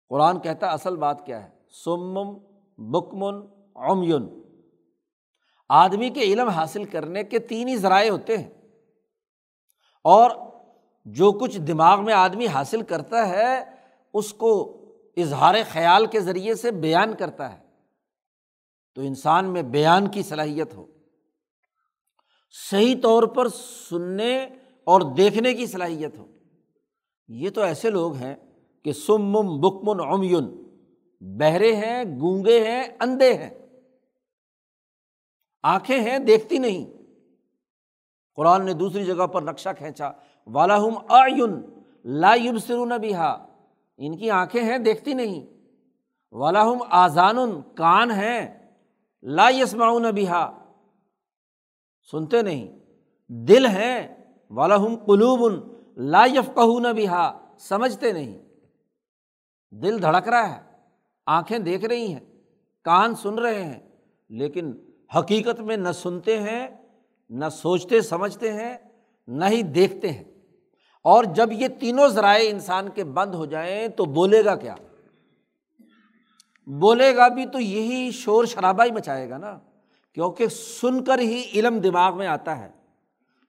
قرآن کہتا اصل بات کیا ہے؟ سمم بکمن عمیون۔ آدمی کے علم حاصل کرنے کے تین ہی ذرائع ہوتے ہیں۔ اور جو کچھ دماغ میں آدمی حاصل کرتا ہے اس کو اظہار خیال کے ذریعے سے بیان کرتا ہے تو انسان میں بیان کی صلاحیت ہو۔ صحیح طور پر سننے اور دیکھنے کی صلاحیت ہو۔ یہ تو ایسے لوگ ہیں کہ سمم بکمن عمیون، بہرے ہیں، گونگے ہیں، اندھے ہیں۔ آنکھیں ہیں، دیکھتی نہیں۔ قرآن نے دوسری جگہ پر نقشہ کھینچا والا والاحم آئین لا سرون بہا ان کی آنکھیں ہیں، دیکھتی نہیں۔ والاحم آزان کان ہیں۔ لا یسمعون بہا سنتے نہیں۔ دل ہیں۔ والاحم قلوب لا یفقہون بہا سمجھتے نہیں۔ دل دھڑک رہا ہے۔ آنکھیں دیکھ رہی ہیں۔ کان سن رہے ہیں۔ لیکن حقیقت میں نہ سنتے ہیں، نہ سوچتے، سمجھتے ہیں، نہ ہی دیکھتے ہیں۔ اور جب یہ تینوں ذرائع انسان کے بند ہو جائیں تو بولے گا کیا؟ بولے گا بھی تو یہی شور شرابہ ہی مچائے گا نا، کیونکہ سن کر ہی علم دماغ میں آتا ہے۔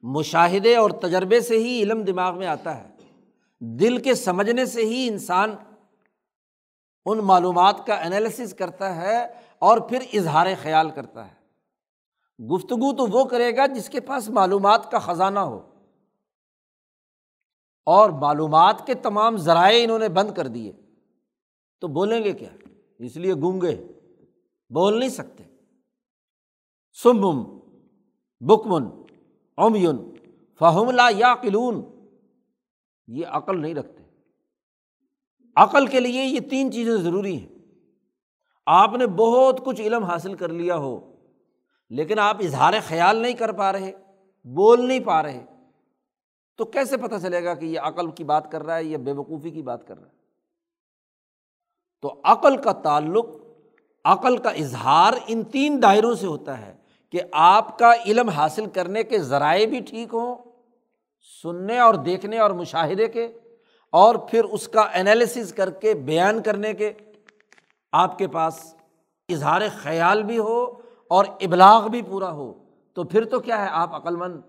مشاہدے اور تجربے سے ہی علم دماغ میں آتا ہے۔ دل کے سمجھنے سے ہی انسان ان معلومات کا انالیسس کرتا ہے اور پھر اظہار خیال کرتا ہے۔ گفتگو تو وہ کرے گا جس کے پاس معلومات کا خزانہ ہو۔ اور معلومات کے تمام ذرائع انہوں نے بند کر دیے۔ تو بولیں گے کیا؟ اس لیے گونگے بول نہیں سکتے۔ سمم، بکمن اومیون فہم لا یا قلون یہ عقل نہیں رکھتے۔ عقل کے لیے یہ تین چیزیں ضروری ہیں۔ آپ نے بہت کچھ علم حاصل کر لیا ہو، لیکن آپ اظہار خیال نہیں کر پا رہے، بول نہیں پا رہے۔ تو کیسے پتہ چلے گا کہ یہ عقل کی بات کر رہا ہے یا بے وقوفی کی بات کر رہا ہے؟ تو عقل کا تعلق، عقل کا اظہار ان تین دائروں سے ہوتا ہے کہ آپ کا علم حاصل کرنے کے ذرائع بھی ٹھیک ہوں سننے اور دیکھنے اور مشاہدے کے، اور پھر اس کا انالیسس کر کے، بیان کرنے کے آپ کے پاس اظہار خیال بھی ہو اور ابلاغ بھی پورا ہو۔ تو پھر تو کیا ہے؟ آپ عقل مند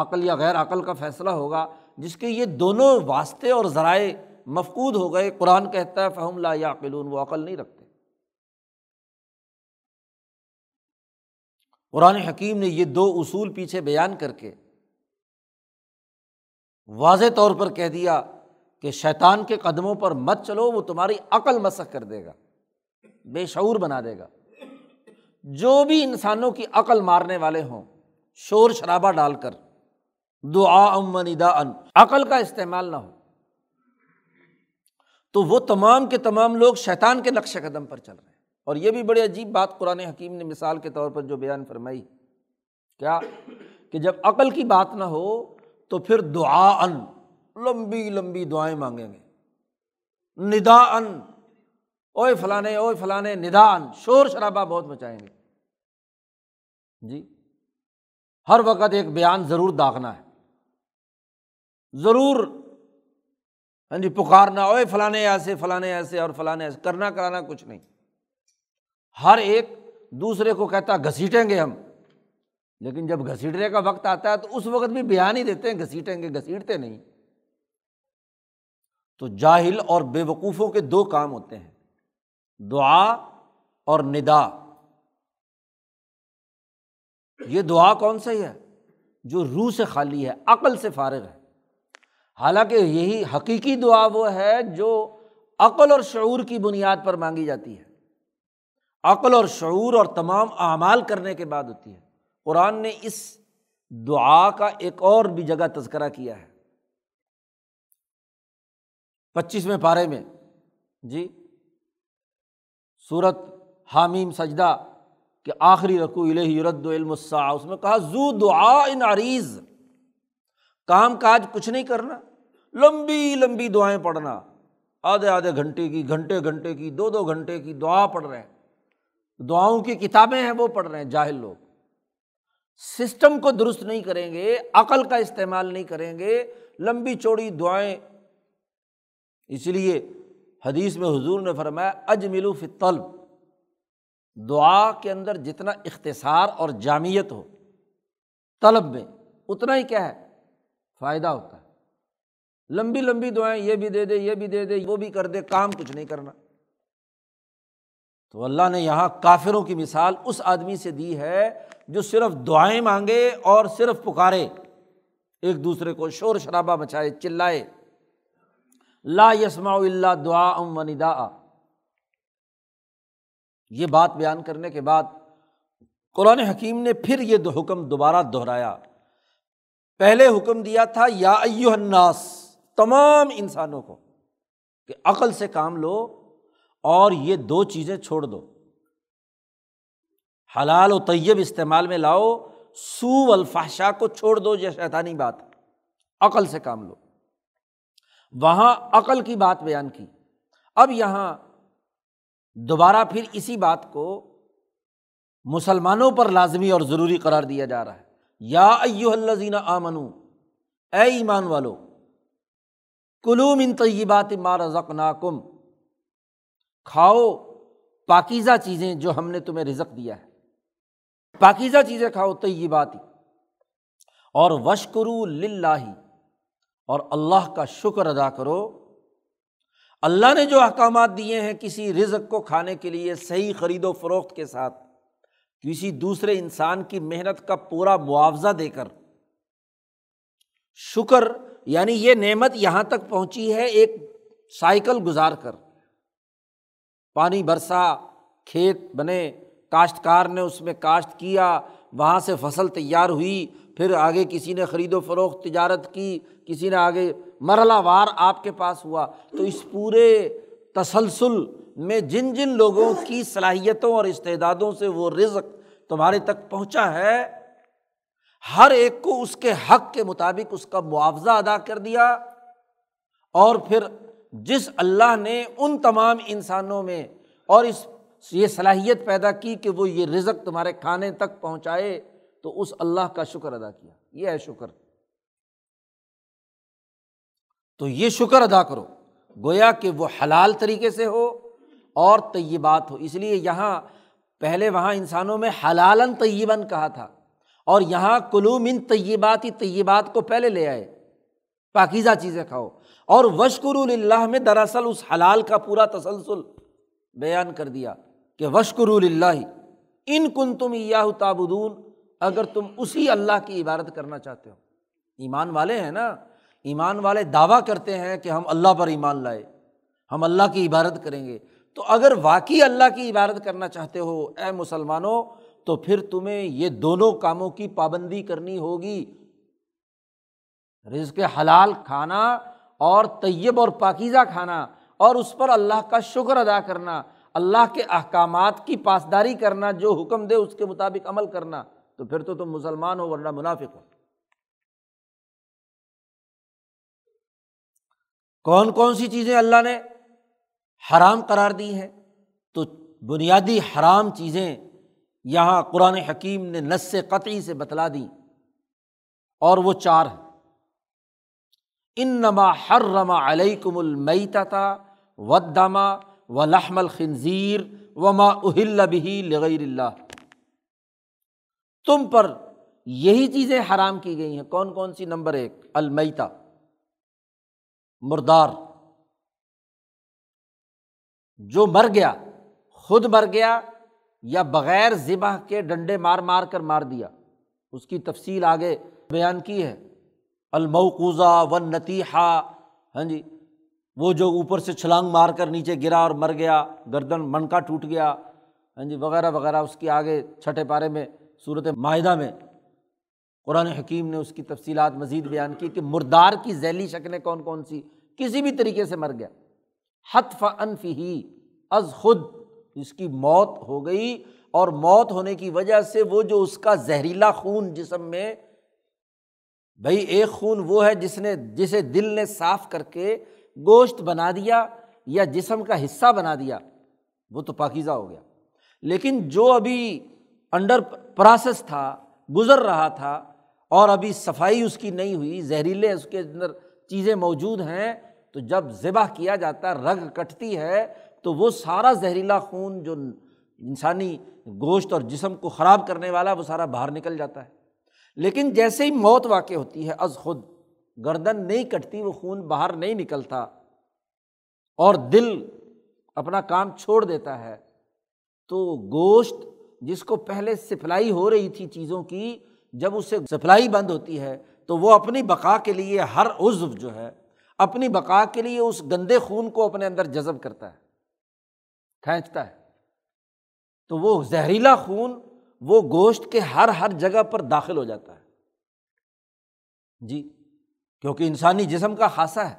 عقل یا غیر عقل کا فیصلہ ہوگا، جس کے یہ دونوں واسطے اور ذرائع مفقود ہو گئے۔ قرآن کہتا ہے فہم لا یا عقلون وہ عقل نہیں رکھتے۔ قرآن حکیم نے یہ دو اصول پیچھے بیان کر کے واضح طور پر کہہ دیا کہ شیطان کے قدموں پر مت چلو، وہ تمہاری عقل مسق کر دے گا، بے شعور بنا دے گا۔ جو بھی انسانوں کی عقل مارنے والے ہوں، شور شرابہ ڈال کر۔ دعا ام ندا ان عقل کا استعمال نہ ہو۔ تو وہ تمام کے تمام لوگ شیطان کے نقش قدم پر چل رہے ہیں۔ اور یہ بھی بڑی عجیب بات قرآن حکیم نے مثال کے طور پر جو بیان فرمائی۔ کیا؟ کہ جب عقل کی بات نہ ہو تو پھر دعا ان لمبی لمبی دعائیں مانگیں گے۔ ندا ان اوے فلانے اوے فلانے ندا ان شور شرابہ بہت مچائیں گے۔ جی ہر وقت ایک بیان ضرور داغنا ہے۔ ضرور۔ ہاں جی پکارنا اوے فلانے ایسے فلانے ایسے اور فلانے ایسے، کرنا کرانا کچھ نہیں۔ ہر ایک دوسرے کو کہتا، گھسیٹیں گے ہم۔ لیکن جب گھسیٹنے کا وقت آتا ہے تو اس وقت بھی بیان ہی دیتے ہیں، گھسیٹیں گے، گھسیٹتے نہیں۔ تو جاہل اور بے وقوفوں کے دو کام ہوتے ہیں۔ دعا اور ندا۔ یہ دعا کون سا ہی ہے؟ جو روح سے خالی ہے، عقل سے فارغ ہے۔ حالانکہ یہی حقیقی دعا وہ ہے جو عقل اور شعور کی بنیاد پر مانگی جاتی ہے۔ عقل اور شعور اور تمام اعمال کرنے کے بعد ہوتی ہے۔ قرآن نے اس دعا کا ایک اور بھی جگہ تذکرہ کیا ہے۔ پچیسویں پارے میں جی صورت حامیم سجدہ کہ آخری رقو یورد علم السا اس میں کہا زو دعا ان عریض، کام کاج کچھ نہیں کرنا۔ لمبی لمبی دعائیں پڑھنا۔ آدھے آدھے گھنٹے کی، گھنٹے گھنٹے کی، دو دو گھنٹے کی دعا پڑھ رہے ہیں۔ دعاؤں کی کتابیں ہیں، وہ پڑھ رہے ہیں جاہل لوگ۔ سسٹم کو درست نہیں کریں گے، عقل کا استعمال نہیں کریں گے، لمبی چوڑی دعائیں۔ اس لیے حدیث میں حضور نے فرمایا اجمل فی طلب دعا کے اندر جتنا اختصار اور جامعت ہو، طلب میں، اتنا ہی کیا ہے؟ فائدہ ہوتا ہے۔ لمبی لمبی دعائیں، یہ بھی دے دے، یہ بھی دے دے، وہ بھی کر دے، کام کچھ نہیں کرنا۔ تو اللہ نے یہاں کافروں کی مثال اس آدمی سے دی ہے جو صرف دعائیں مانگے اور صرف پکارے۔ ایک دوسرے کو شور شرابہ مچائے، چلائے۔ لا یسما اللہ دعا ام ندا یہ بات بیان کرنے کے بعد قرآن حکیم نے پھر یہ حکم دوبارہ دہرایا۔ پہلے حکم دیا تھا، یا الناس۔ تمام انسانوں کو کہ عقل سے کام لو اور یہ دو چیزیں چھوڑ دو۔ حلال و طیب استعمال میں لاؤ سو الفاشا کو چھوڑ دو، یہ شیطانی بات عقل سے کام لو۔ وہاں عقل کی بات بیان کی۔ اب یہاں دوبارہ پھر اسی بات کو مسلمانوں پر لازمی اور ضروری قرار دیا جا رہا ہے۔ یا ایو الزین آمن اے ایمان والو کلوم ان طیبات مار رزق ناکم کھاؤ پاکیزہ چیزیں جو ہم نے تمہیں رزق دیا ہے۔ پاکیزہ چیزیں کھاؤ طیبات۔ اور وشکرو لاہ اور اللہ کا شکر ادا کرو۔ اللہ نے جو احکامات دیے ہیں کسی رزق کو کھانے کے لیے، صحیح خرید و فروخت کے ساتھ، کسی دوسرے انسان کی محنت کا پورا معاوضہ دے کر۔ شکر یعنی یہ نعمت یہاں تک پہنچی ہے، ایک سائیکل گزار کر۔ پانی برسا، کھیت بنے، کاشتکار نے اس میں کاشت کیا، وہاں سے فصل تیار ہوئی، پھر آگے کسی نے خرید و فروخت، تجارت کی، کسی نے آگے مرحلہ وار آپ کے پاس ہوا۔ تو اس پورے تسلسل میں جن جن لوگوں کی صلاحیتوں اور استعدادوں سے وہ رزق تمہارے تک پہنچا ہے ہر ایک کو اس کے حق کے مطابق اس کا معاوضہ ادا کر دیا اور پھر جس اللہ نے ان تمام انسانوں میں اور اس یہ صلاحیت پیدا کی کہ وہ یہ رزق تمہارے کھانے تک پہنچائے، تو اس اللہ کا شکر ادا کیا۔ یہ ہے شکر۔ تو یہ شکر ادا کرو۔ گویا کہ وہ حلال طریقے سے ہو اور طیبات ہو۔ اس لیے یہاں پہلے وہاں انسانوں میں حلالن طیباً کہا تھا۔ اور یہاں کلوم ان طیبات ہی طیبات کو پہلے لے آئے۔ پاکیزہ چیزیں کھاؤ۔ اور وشکر اللہ میں دراصل اس حلال کا پورا تسلسل بیان کر دیا کہ وشکر اللہ ان کن تم یا تابدون اگر تم اسی اللہ کی عبادت کرنا چاہتے ہو۔ ایمان والے ہیں نا؟ ایمان والے دعویٰ کرتے ہیں کہ ہم اللہ پر ایمان لائے، ہم اللہ کی عبادت کریں گے۔ تو اگر واقعی اللہ کی عبادت کرنا چاہتے ہو، اے مسلمانوں تو پھر تمہیں یہ دونوں کاموں کی پابندی کرنی ہوگی۔ رزق حلال کھانا اور طیب اور پاکیزہ کھانا اور اس پر اللہ کا شکر ادا کرنا، اللہ کے احکامات کی پاسداری کرنا، جو حکم دے اس کے مطابق عمل کرنا، تو پھر تو تم مسلمان ہو ورنہ منافق ہو۔ کون کون سی چیزیں اللہ نے حرام قرار دی ہیں؟ تو بنیادی حرام چیزیں یہاں قرآن حکیم نے نس قطعی سے بتلا دی اور وہ چار ہیں۔ ان نما ہر رما علیہ کم المعیتا تھا ودما و لحم الخنزیر و ما اہل بھی لغیر اللہ۔ تم پر یہی چیزیں حرام کی گئی ہیں۔ کون کون سی؟ نمبر ایک المیتا مردار۔ جو مر گیا، خود مر گیا یا بغیر ذبح کے ڈنڈے مار مار کر مار دیا۔ اس کی تفصیل آگے بیان کی ہے۔ الموقوزہ و نتیحا ہاں جی وہ جو اوپر سے چھلانگ مار کر نیچے گرا اور مر گیا، گردن منکا ٹوٹ گیا ہاں جی وغیرہ وغیرہ، اس کی آگے چھٹے پارے میں صورت معاہدہ میں قرآن حکیم نے اس کی تفصیلات مزید بیان کی کہ مردار کی ذیلی شکلیں کون کون سی، کسی بھی طریقے سے مر گیا۔ حتف انف ہی از خود اس کی موت ہو گئی اور موت ہونے کی وجہ سے وہ جو اس کا زہریلا خون جسم میں بھائی ایک خون وہ ہے جس نے، جسے دل نے صاف کر کے گوشت بنا دیا یا جسم کا حصہ بنا دیا، وہ تو پاکیزہ ہو گیا۔ لیکن جو ابھی انڈر پروسیس تھا، گزر رہا تھا اور ابھی صفائی اس کی نہیں ہوئی، زہریلے اس کے اندر چیزیں موجود ہیں، تو جب ذبح کیا جاتا ہے رگ کٹتی ہے تو وہ سارا زہریلا خون جو انسانی گوشت اور جسم کو خراب کرنے والا وہ سارا باہر نکل جاتا ہے۔ لیکن جیسے ہی موت واقع ہوتی ہے، از خود گردن نہیں کٹتی، وہ خون باہر نہیں نکلتا اور دل اپنا کام چھوڑ دیتا ہے، تو گوشت جس کو پہلے سپلائی ہو رہی تھی چیزوں کی، جب اسے سپلائی بند ہوتی ہے، تو وہ اپنی بقا کے لیے ہر عزو جو ہے، اپنی بقا کے لیے اس گندے خون کو اپنے اندر جذب کرتا ہے۔ کھینچتا ہے۔ تو وہ زہریلا خون وہ گوشت کے ہر ہر جگہ پر داخل ہو جاتا ہے۔ جی کیونکہ انسانی جسم کا خاصہ ہے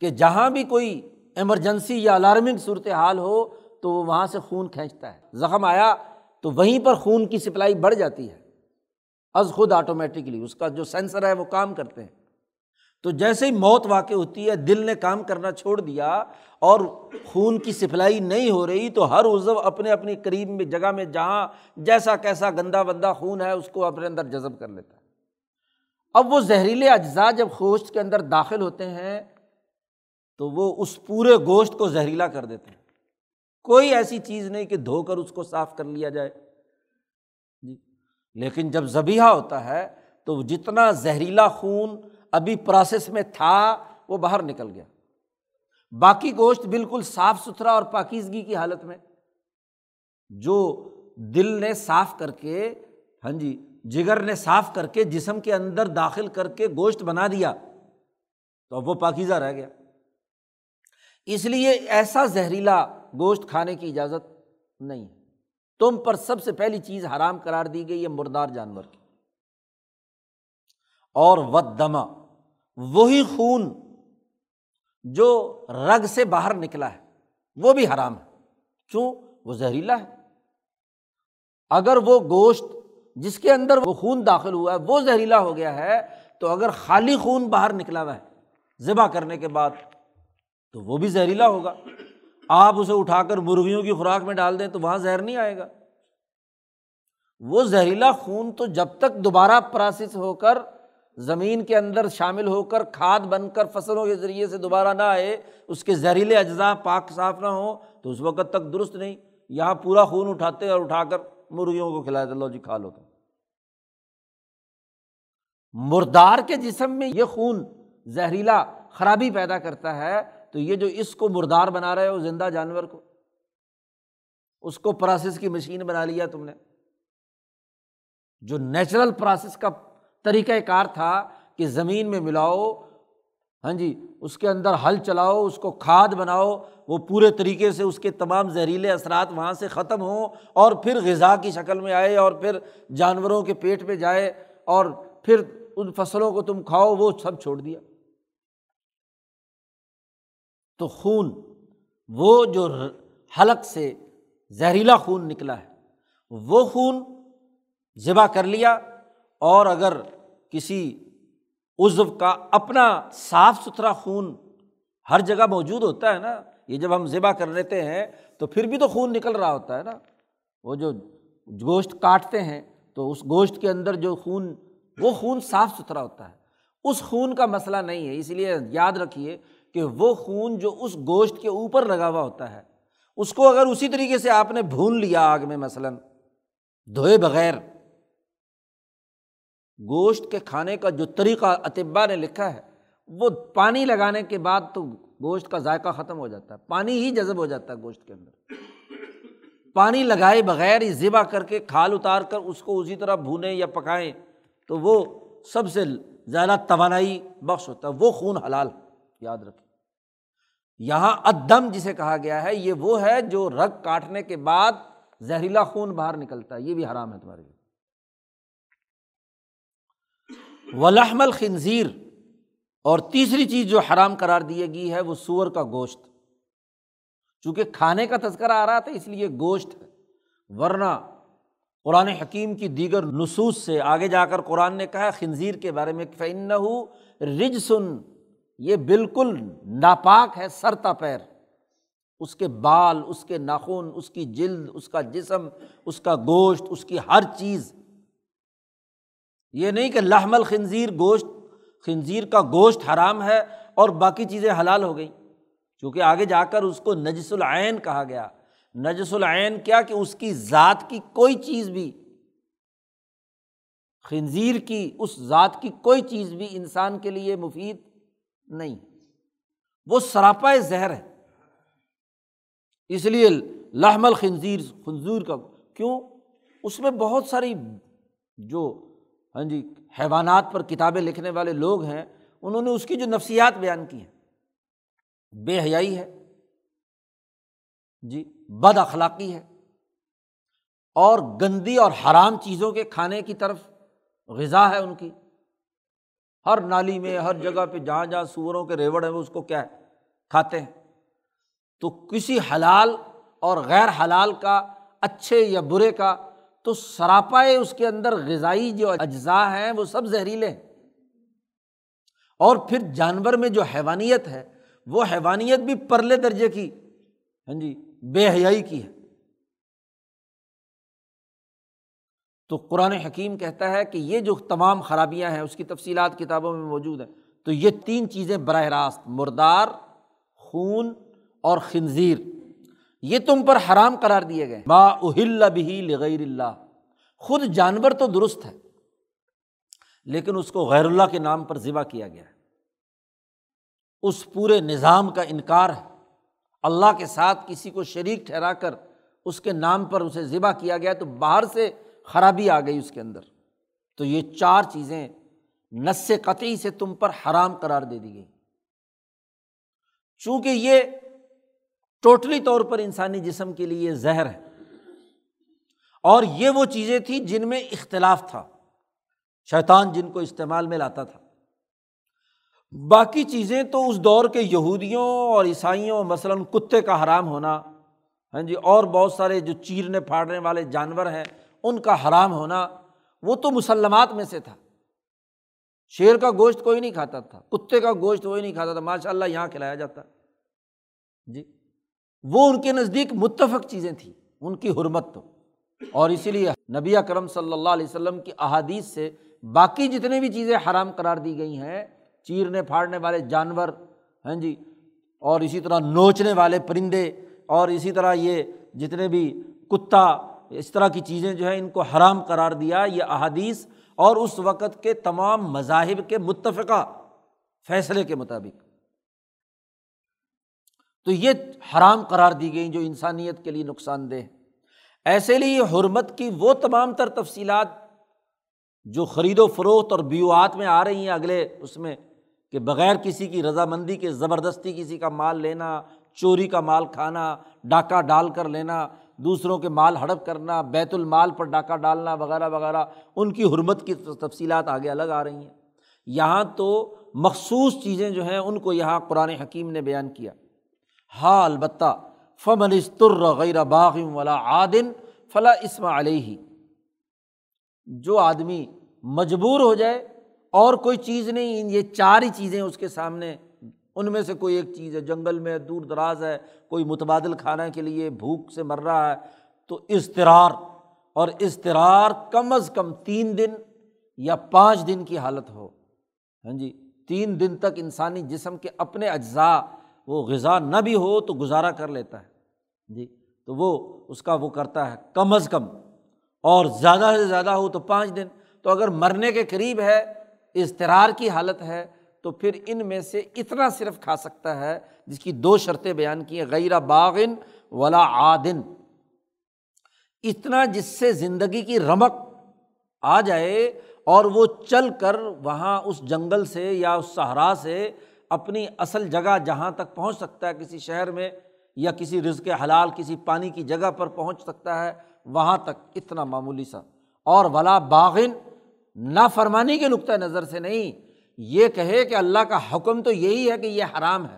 کہ جہاں بھی کوئی ایمرجنسی یا الارمنگ صورت حال ہو تو وہ وہاں سے خون کھینچتا ہے۔ زخم آیا تو وہیں پر خون کی سپلائی بڑھ جاتی ہے۔ از خود آٹومیٹکلی اس کا جو سینسر ہے وہ کام کرتے ہیں۔ تو جیسے ہی موت واقع ہوتی ہے، دل نے کام کرنا چھوڑ دیا اور خون کی سپلائی نہیں ہو رہی، تو ہر عزو اپنے اپنی قریب میں، جگہ میں، جہاں جیسا کیسا گندا بندہ خون ہے، اس کو اپنے اندر جذب کر لیتا ہے۔ اب وہ زہریلے اجزاء جب گوشت کے اندر داخل ہوتے ہیں، تو وہ اس پورے گوشت کو زہریلا کر دیتے ہیں۔ کوئی ایسی چیز نہیں کہ دھو کر اس کو صاف کر لیا جائے۔ جی۔ لیکن جب زبیحہ ہوتا ہے، تو جتنا زہریلا خون ابھی پروسیس میں تھا، وہ باہر نکل گیا۔ باقی گوشت بالکل صاف ستھرا اور پاکیزگی کی حالت میں۔ جو دل نے صاف کر کے ہاں جی جگر نے صاف کر کے جسم کے اندر داخل کر کے گوشت بنا دیا، تو اب وہ پاکیزہ رہ گیا۔ اس لیے ایسا زہریلا گوشت کھانے کی اجازت نہیں۔ تم پر سب سے پہلی چیز حرام قرار دی گئی ہے مردار جانور کی۔ اور ود دما وہی خون جو رگ سے باہر نکلا ہے، وہ بھی حرام ہے۔ کیوں؟ وہ زہریلا ہے۔ اگر وہ گوشت جس کے اندر وہ خون داخل ہوا ہے، وہ زہریلا ہو گیا ہے، تو اگر خالی خون باہر نکلا ہوا ہے ذبح کرنے کے بعد، تو وہ بھی زہریلا ہوگا۔ آپ اسے اٹھا کر مرغیوں کی خوراک میں ڈال دیں تو وہاں زہر نہیں آئے گا۔ وہ زہریلا خون تو جب تک دوبارہ پراسس ہو کر زمین کے اندر شامل ہو کر کھاد بن کر فصلوں کے ذریعے سے دوبارہ نہ آئے، اس کے زہریلے اجزاء پاک صاف نہ ہوں، تو اس وقت تک درست نہیں۔ یہاں پورا خون اٹھاتے اور اٹھا کر مرغیوں کو کھلاتے لو جی کھا لو تو مردار کے جسم میں یہ خون زہریلا خرابی پیدا کرتا ہے، تو یہ جو اس کو مردار بنا رہے ہو، زندہ جانور کو، اس کو پروسیس کی مشین بنا لیا تم نے۔ جو نیچرل پروسیس کا طریقۂ کار تھا کہ زمین میں ملاؤ ہاں جی اس کے اندر ہل چلاؤ، اس کو کھاد بناؤ، وہ پورے طریقے سے اس کے تمام زہریلے اثرات وہاں سے ختم ہوں اور پھر غذا کی شکل میں آئے اور پھر جانوروں کے پیٹ میں جائے اور پھر ان فصلوں کو تم کھاؤ، وہ سب چھوڑ دیا۔ تو خون، وہ جو حلق سے زہریلا خون نکلا ہے، وہ خون ذبح کر لیا۔ اور اگر کسی عزو کا اپنا صاف ستھرا خون ہر جگہ موجود ہوتا ہے نا، یہ جب ہم ذبح کر لیتے ہیں تو پھر بھی تو خون نکل رہا ہوتا ہے نا۔ وہ جو گوشت کاٹتے ہیں تو اس گوشت کے اندر جو خون، وہ خون صاف ستھرا ہوتا ہے۔ اس خون کا مسئلہ نہیں ہے، اس لیے یاد رکھیے کہ وہ خون جو اس گوشت کے اوپر لگا ہوا ہوتا ہے، اس کو اگر اسی طریقے سے آپ نے بھون لیا آگ میں مثلاً، دھوئے بغیر گوشت کے کھانے کا جو طریقہ اطبا نے لکھا ہے، وہ پانی لگانے کے بعد تو گوشت کا ذائقہ ختم ہو جاتا ہے۔ پانی ہی جذب ہو جاتا ہے گوشت کے اندر۔ پانی لگائے بغیر ہی ذبح کر کے کھال اتار کر اس کو اسی طرح بھونیں یا پکائیں تو وہ سب سے زیادہ توانائی بخش ہوتا ہے۔ وہ خون حلال یاد رکھیں۔ یہاں ادم جسے کہا گیا ہے، یہ وہ ہے جو رگ کاٹنے کے بعد زہریلا خون باہر نکلتا ہے۔ یہ بھی حرام ہے تمہارے لیے۔ ولحم الخنزیر۔ اور تیسری چیز جو حرام قرار دی گئی ہے، وہ سور کا گوشت۔ چونکہ کھانے کا تذکرہ آ رہا تھا، اس لیے گوشت ورنہ قرآن حکیم کی دیگر نصوص سے آگے جا کر قرآن نے کہا، خنزیر کے بارے میں فن رج سن یہ بالکل ناپاک ہے، سرتا پیر۔ اس کے بال، اس کے ناخن، اس کی جلد، اس کا جسم، اس کا گوشت، اس کی ہر چیز۔ یہ نہیں کہ لحم الخنزیر گوشت، خنزیر کا گوشت حرام ہے اور باقی چیزیں حلال ہو گئیں۔ کیونکہ آگے جا کر اس کو نجس العین کہا گیا۔ نجس العین کیا کہ اس کی ذات کی کوئی چیز بھی، خنزیر کی اس ذات کی کوئی چیز بھی انسان کے لیے مفید نہیں۔ وہ سراپا زہر ہے۔ اس لیے لحمل خنزیر خنزور کا، کیوں؟ اس میں بہت ساری جو ہاں جی حیوانات پر کتابیں لکھنے والے لوگ ہیں، انہوں نے اس کی جو نفسیات بیان کی ہیں، بے حیائی ہے جی بد اخلاقی ہے، اور گندی اور حرام چیزوں کے کھانے کی طرف غذا ہے ان کی۔ ہر نالی میں، ہر جگہ پہ جہاں جہاں سوروں کے ریوڑ ہیں، وہ اس کو کیا ہے، کھاتے ہیں۔ تو کسی حلال اور غیر حلال کا، اچھے یا برے کا تو سراپائے اس کے اندر غذائی جو اجزاء ہیں وہ سب زہریلے ہیں۔ اور پھر جانور میں جو حیوانیت ہے، وہ حیوانیت بھی پرلے درجے کی ہاں جی بے حیائی کی ہے۔ تو قرآن حکیم کہتا ہے کہ یہ جو تمام خرابیاں ہیں، اس کی تفصیلات کتابوں میں موجود ہیں۔ تو یہ تین چیزیں براہ راست، مردار، خون اور خنزیر۔ یہ تم پر حرام قرار دیے گئے۔ با اہل بھی لغیر اللہ خود جانور تو درست ہے، لیکن اس کو غیر اللہ کے نام پر ذبح کیا گیا ہے۔ اس پورے نظام کا انکار ہے۔ اللہ کے ساتھ کسی کو شریک ٹھہرا کر اس کے نام پر اسے ذبح کیا گیا تو باہر سے خرابی آ گئی اس کے اندر۔ تو یہ چار چیزیں نس قطعی سے تم پر حرام قرار دے دی گئی چونکہ یہ ٹوٹلی طور پر انسانی جسم کے لیے زہر ہے۔ اور یہ وہ چیزیں تھیں جن میں اختلاف تھا۔ شیطان جن کو استعمال میں لاتا تھا۔ باقی چیزیں تو اس دور کے یہودیوں اور عیسائیوں، مثلاً کتے کا حرام ہونا ہاں جی اور بہت سارے جو چیرنے پھاڑنے والے جانور ہیں، ان کا حرام ہونا، وہ تو مسلمات میں سے تھا۔ شیر کا گوشت کوئی نہیں کھاتا تھا، کتے کا گوشت کوئی نہیں کھاتا تھا ماشاء اللہ یہاں کھلایا جاتا۔ جی۔ وہ ان کے نزدیک متفق چیزیں تھیں، ان کی حرمت تو۔ اور اسی لیے نبی کرم صلی اللہ علیہ وسلم کی احادیث سے باقی جتنے بھی چیزیں حرام قرار دی گئی ہیں، چیرنے پھاڑنے والے جانور ہیں جی اور اسی طرح نوچنے والے پرندے، اور اسی طرح یہ جتنے بھی کتا، اس طرح کی چیزیں جو ہیں ان کو حرام قرار دیا یہ احادیث، اور اس وقت کے تمام مذاہب کے متفقہ فیصلے کے مطابق۔ تو یہ حرام قرار دی گئی جو انسانیت کے لیے نقصان دہ ایسے لیے حرمت کی وہ تمام تر تفصیلات جو خرید و فروخت اور بیوات میں آ رہی ہیں اگلے اس میں کہ بغیر کسی کی رضامندی کے، زبردستی کسی کا مال لینا، چوری کا مال کھانا، ڈاکہ ڈال کر لینا، دوسروں کے مال ہڑپ کرنا، بیت المال پر ڈاکہ ڈالنا وغیرہ وغیرہ، ان کی حرمت کی تفصیلات آگے الگ آ رہی ہیں۔ یہاں تو مخصوص چیزیں جو ہیں ان کو یہاں قرآن حکیم نے بیان کیا۔ ہاں البتہ فمن استر غیر باغم ولا عادن فلاں اسم علیہ۔ جو آدمی مجبور ہو جائے اور کوئی چیز نہیں، یہ چار ہی چیزیں اس کے سامنے، ان میں سے کوئی ایک چیز ہے، جنگل میں دور دراز ہے، کوئی متبادل کھانے کے لیے بھوک سے مر رہا ہے، تو اضطرار، اور اضطرار کم از کم تین دن یا پانچ دن کی حالت ہو۔ ہاں جی تین دن تک انسانی جسم کے اپنے اجزاء وہ غذا نہ بھی ہو تو گزارا کر لیتا ہے۔ جی تو وہ اس کا وہ کرتا ہے، کم از کم۔ اور زیادہ سے زیادہ ہو تو پانچ دن۔ تو اگر مرنے کے قریب ہے، اضطرار کی حالت ہے، تو پھر ان میں سے اتنا صرف کھا سکتا ہے، جس کی دو شرطیں بیان کی ہیں۔ غیر باغن ولا عادن۔ اتنا جس سے زندگی کی رمک آ جائے اور وہ چل کر وہاں اس جنگل سے یا اس صحرا سے اپنی اصل جگہ جہاں تک پہنچ سکتا ہے، کسی شہر میں یا کسی رزق حلال، کسی پانی کی جگہ پر پہنچ سکتا ہے، وہاں تک اتنا معمولی سا۔ اور ولا باغن نافرمانی کے نقطۂ نظر سے نہیں۔ یہ کہے کہ اللہ کا حکم تو یہی ہے کہ یہ حرام ہے۔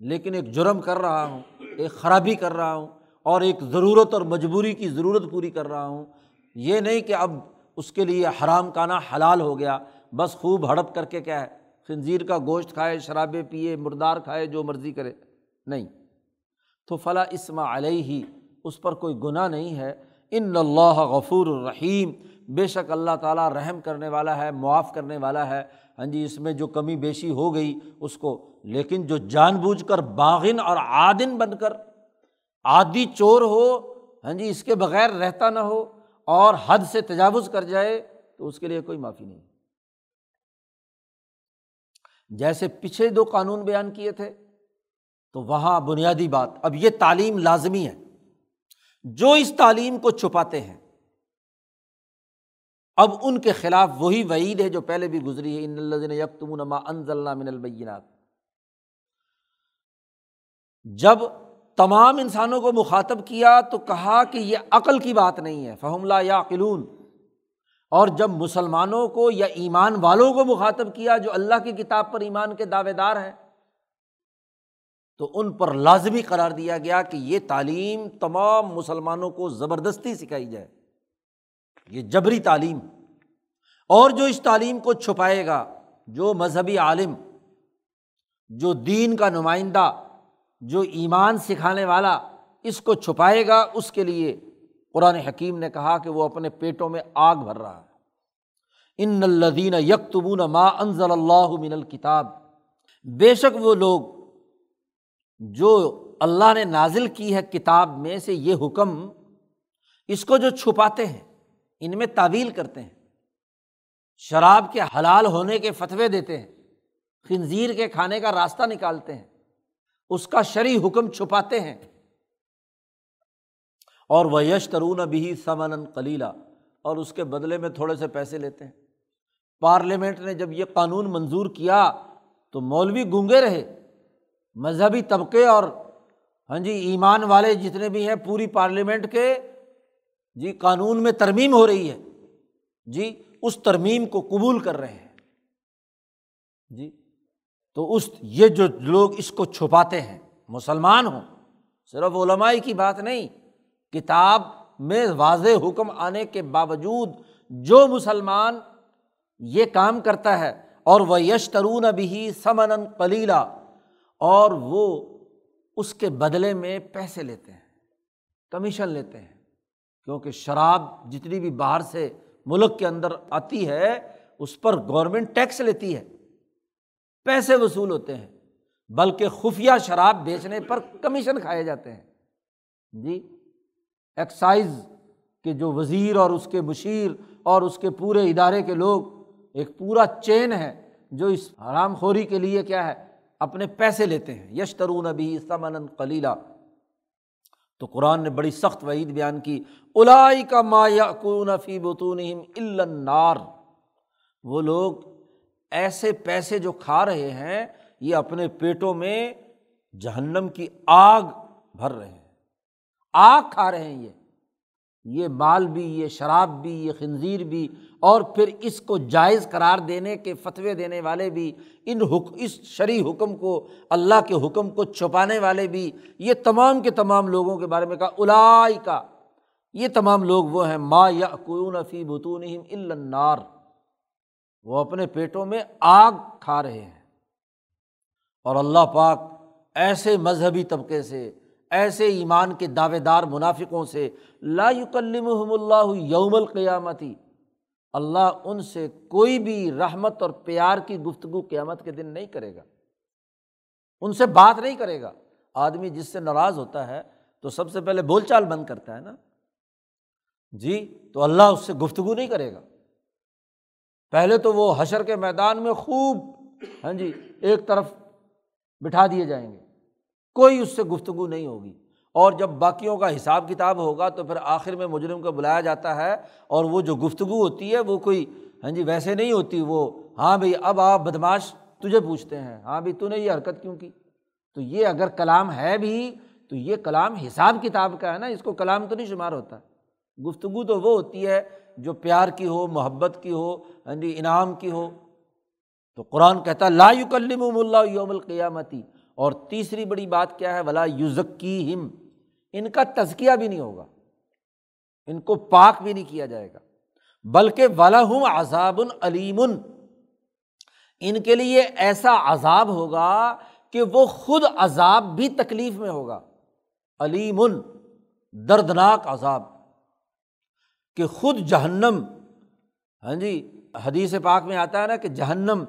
لیکن ایک جرم کر رہا ہوں، ایک خرابی کر رہا ہوں، اور ایک ضرورت اور مجبوری کی ضرورت پوری کر رہا ہوں۔ یہ نہیں کہ اب اس کے لیے حرام کانا حلال ہو گیا، بس خوب ہڑپ کر کے کیا ہے خنزیر کا گوشت کھائے، شرابیں پیے مردار کھائے، جو مرضی کرے۔ نہیں۔ تو فلاں اسما علیہ ہی اس پر کوئی گناہ نہیں ہے۔ ان اللہ غفور الرحیم، بے شک اللہ تعالیٰ رحم کرنے والا ہے، معاف کرنے والا ہے۔ ہاں جی اس میں جو کمی بیشی ہو گئی، اس کو۔ لیکن جو جان بوجھ کر باغن اور عادن بن کر عادی چور ہو ہاں جی اس کے بغیر رہتا نہ ہو اور حد سے تجاوز کر جائے، تو اس کے لیے کوئی معافی نہیں۔ جیسے پچھلے دو قانون بیان کیے تھے، تو وہاں بنیادی بات، اب یہ تعلیم لازمی ہے۔ جو اس تعلیم کو چھپاتے ہیں، اب ان کے خلاف وہی وعید ہے جو پہلے بھی گزری ہے، ان الزین یکتم نما انزل من البینات جب تمام انسانوں کو مخاطب کیا تو کہا کہ یہ عقل کی بات نہیں ہے۔ فہم لا یا قلون اور جب مسلمانوں کو یا ایمان والوں کو مخاطب کیا جو اللہ کی کتاب پر ایمان کے دعوے دار ہیں، تو ان پر لازمی قرار دیا گیا کہ یہ تعلیم تمام مسلمانوں کو زبردستی سکھائی جائے۔ یہ جبری تعلیم۔ اور جو اس تعلیم کو چھپائے گا، جو مذہبی عالم، جو دین کا نمائندہ، جو ایمان سکھانے والا اس کو چھپائے گا، اس کے لیے قرآن حکیم نے کہا کہ وہ اپنے پیٹوں میں آگ بھر رہا ہے۔ ان الدین یکتبون ما انضل اللہ من الکتاب۔ بے شک وہ لوگ جو اللہ نے نازل کی ہے کتاب میں سے یہ حکم اس کو جو چھپاتے ہیں، ان میں تعویل کرتے ہیں۔ شراب کے حلال ہونے کے فتوے دیتے ہیں، خنزیر کے کھانے کا راستہ نکالتے ہیں۔ اس کا شرعی حکم چھپاتے ہیں۔ اور وہ یش ترون بھی سمن کلیلہ اور اس کے بدلے میں تھوڑے سے پیسے لیتے ہیں۔ پارلیمنٹ نے جب یہ قانون منظور کیا تو مولوی گونگے رہے۔ مذہبی طبقے اور ہاں جی ایمان والے جتنے بھی ہیں پوری پارلیمنٹ کے جی قانون میں ترمیم ہو رہی ہے۔ جی اس ترمیم کو قبول کر رہے ہیں۔ جی تو اس، یہ جو لوگ اس کو چھپاتے ہیں، مسلمان ہوں، صرف علمائی کی بات نہیں کتاب میں واضح حکم آنے کے باوجود جو مسلمان یہ کام کرتا ہے اور وہ یشترون بھی سمن کلیلہ اور وہ اس کے بدلے میں پیسے لیتے ہیں، کمیشن لیتے ہیں۔ کیونکہ شراب جتنی بھی باہر سے ملک کے اندر آتی ہے، اس پر گورنمنٹ ٹیکس لیتی ہے۔ پیسے وصول ہوتے ہیں، بلکہ خفیہ شراب بیچنے پر کمیشن کھائے جاتے ہیں۔ جی؟ ایکسائز کے جو وزیر اور اس کے مشیر اور اس کے پورے ادارے کے لوگ ایک پورا چین ہے جو اس حرام خوری کے لیے کیا ہے، اپنے پیسے لیتے ہیں۔ یشترون ابھی سمن کلیلہ تو قرآن نے بڑی سخت وعید بیان کی۔ الائی کا ما یا فی بتون النار۔ وہ لوگ ایسے پیسے جو کھا رہے ہیں، یہ اپنے پیٹوں میں جہنم کی آگ بھر رہے ہیں۔ آگ کھا رہے ہیں یہ۔ یہ مال بھی، یہ شراب بھی، یہ خنزیر بھی، اور پھر اس کو جائز قرار دینے کے فتوے دینے والے بھی، ان حک، اس شرعی حکم کو، اللہ کے حکم کو چھپانے والے بھی، یہ تمام کے تمام لوگوں کے بارے میں کہا الائی کا یہ تمام لوگ وہ ہیں، ما یا قرون فی بتون النار۔ وہ اپنے پیٹوں میں آگ کھا رہے ہیں۔ اور اللہ پاک ایسے مذہبی طبقے سے ایسے ایمان کے دعوے دار منافقوں سے لا یکلمہم اللہ یوم القیامتی اللہ ان سے کوئی بھی رحمت اور پیار کی گفتگو قیامت کے دن نہیں کرے گا۔ ان سے بات نہیں کرے گا۔ آدمی جس سے ناراض ہوتا ہے تو سب سے پہلے بول چال بند کرتا ہے نا۔ جی تو اللہ اس سے گفتگو نہیں کرے گا۔ پہلے تو وہ حشر کے میدان میں خوب ہاں جی ایک طرف بٹھا دیے جائیں گے۔ کوئی اس سے گفتگو نہیں ہوگی۔ اور جب باقیوں کا حساب کتاب ہوگا تو پھر آخر میں مجرم کو بلایا جاتا ہے اور وہ جو گفتگو ہوتی ہے وہ کوئی ہاں جی ویسے نہیں ہوتی، وہ ہاں بھائی، اب آپ بدماش تجھے پوچھتے ہیں ہاں بھائی، تو نے یہ حرکت کیوں کی؟ تو یہ اگر کلام ہے بھی، تو یہ کلام حساب کتاب کا ہے نا، اس کو کلام تو نہیں شمار ہوتا۔ گفتگو تو وہ ہوتی ہے جو پیار کی ہو، محبت کی ہو ہاں جی انعام کی ہو۔ تو قرآن کہتا لا یکلم اللہ یوم القیامتی۔ اور تیسری بڑی بات کیا ہے؟ ولا یوزکی ہم ان کا تزکیہ بھی نہیں ہوگا۔ ان کو پاک بھی نہیں کیا جائے گا۔ بلکہ ولاحم عذاب علیم ان کے لیے ایسا عذاب ہوگا کہ وہ خود عذاب بھی تکلیف میں ہوگا۔ علیم دردناک عذاب۔ کہ خود جہنم۔ ہاں جی حدیث پاک میں آتا ہے نا کہ جہنم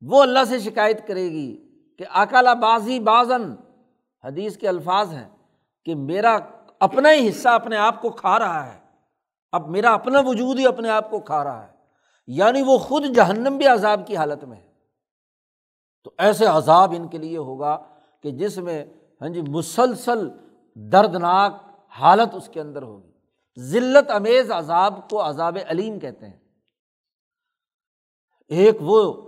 وہ اللہ سے شکایت کرے گی۔ کہ اکالا بازی بازن، حدیث کے الفاظ ہیں کہ میرا اپنا ہی حصہ اپنے آپ کو کھا رہا ہے۔ اب میرا اپنا وجود ہی اپنے آپ کو کھا رہا ہے۔ یعنی وہ خود جہنم بھی عذاب کی حالت میں ہے۔ تو ایسے عذاب ان کے لیے ہوگا کہ جس میں ہاں جی مسلسل دردناک حالت اس کے اندر ہوگی۔ ذلت امیز عذاب کو عذاب علیم کہتے ہیں۔ ایک وہ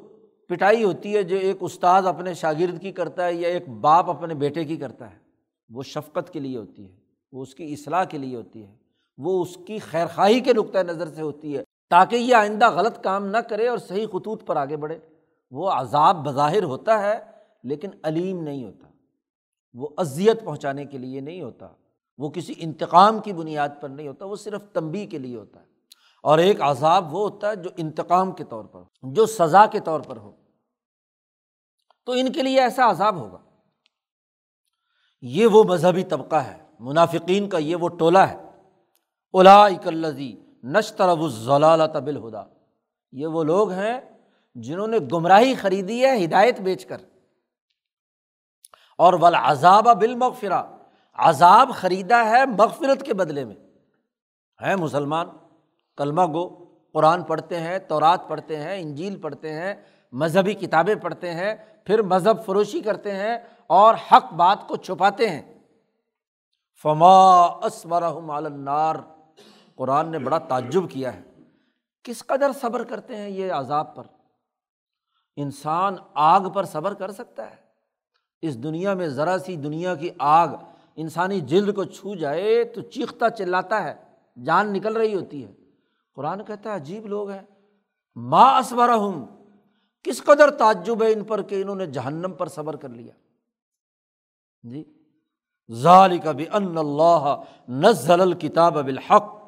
پٹائی ہوتی ہے جو ایک استاد اپنے شاگرد کی کرتا ہے یا ایک باپ اپنے بیٹے کی کرتا ہے، وہ شفقت کے لیے ہوتی ہے، وہ اس کی اصلاح کے لیے ہوتی ہے، وہ اس کی خیر خواہی کے نقطۂ نظر سے ہوتی ہے تاکہ یہ آئندہ غلط کام نہ کرے اور صحیح خطوط پر آگے بڑھے۔ وہ عذاب بظاہر ہوتا ہے لیکن علیم نہیں ہوتا، وہ اذیت پہنچانے کے لیے نہیں ہوتا، وہ کسی انتقام کی بنیاد پر نہیں ہوتا، وہ صرف تنبی کے لیے ہوتا ہے۔ اور ایک عذاب وہ ہوتا ہے جو انتقام کے طور پر جو سزا کے طور پر ہو۔ تو ان کے لیے ایسا عذاب ہوگا۔ یہ وہ مذہبی طبقہ ہے، منافقین کا یہ وہ ٹولہ ہے۔ اولا اکلزی نشتر ضلال طبل ہدا یہ وہ لوگ ہیں جنہوں نے گمراہی خریدی ہے، ہدایت بیچ کر۔ اور عذاب بال مغفرا عذاب خریدا ہے مغفرت کے بدلے میں۔ ہے مسلمان، کلمہ گو، قرآن پڑھتے ہیں، تورات پڑھتے ہیں، انجیل پڑھتے ہیں مذہبی کتابیں پڑھتے ہیں، پھر مذہب فروشی کرتے ہیں اور حق بات کو چھپاتے ہیں۔ فما اسمرحم النار۔ قرآن نے بڑا تعجب کیا ہے۔ کس قدر صبر کرتے ہیں یہ عذاب پر؟ انسان آگ پر صبر کر سکتا ہے۔ اس دنیا میں ذرا سی دنیا کی آگ انسانی جلد کو چھو جائے تو چیختا چلاتا ہے، جان نکل رہی ہوتی ہے۔ قرآن کہتا ہے عجیب لوگ ہیں۔ ماں اسبرا ہوں کس قدر تعجب ہے ان پر کہ انہوں نے جہنم پر صبر کر لیا؟ جی۔ ظال کبھی ان اللہ نزل الکتاب بالحق۔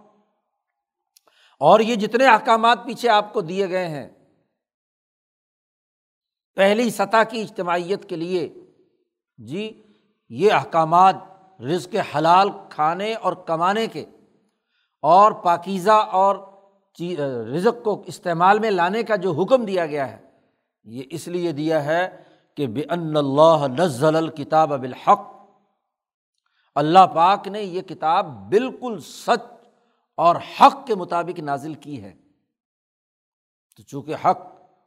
اور یہ جتنے احکامات پیچھے آپ کو دیے گئے ہیں، پہلی سطح کی اجتماعیت کے لیے جی یہ احکامات رزق حلال کھانے اور کمانے کے اور پاکیزہ اور رزق کو استعمال میں لانے کا جو حکم دیا گیا ہے یہ اس لیے دیا ہے کہ بے ان اللہ نزل الکتاب بالحق۔ اللہ پاک نے یہ کتاب بالکل سچ اور حق کے مطابق نازل کی ہے۔ تو چونکہ حق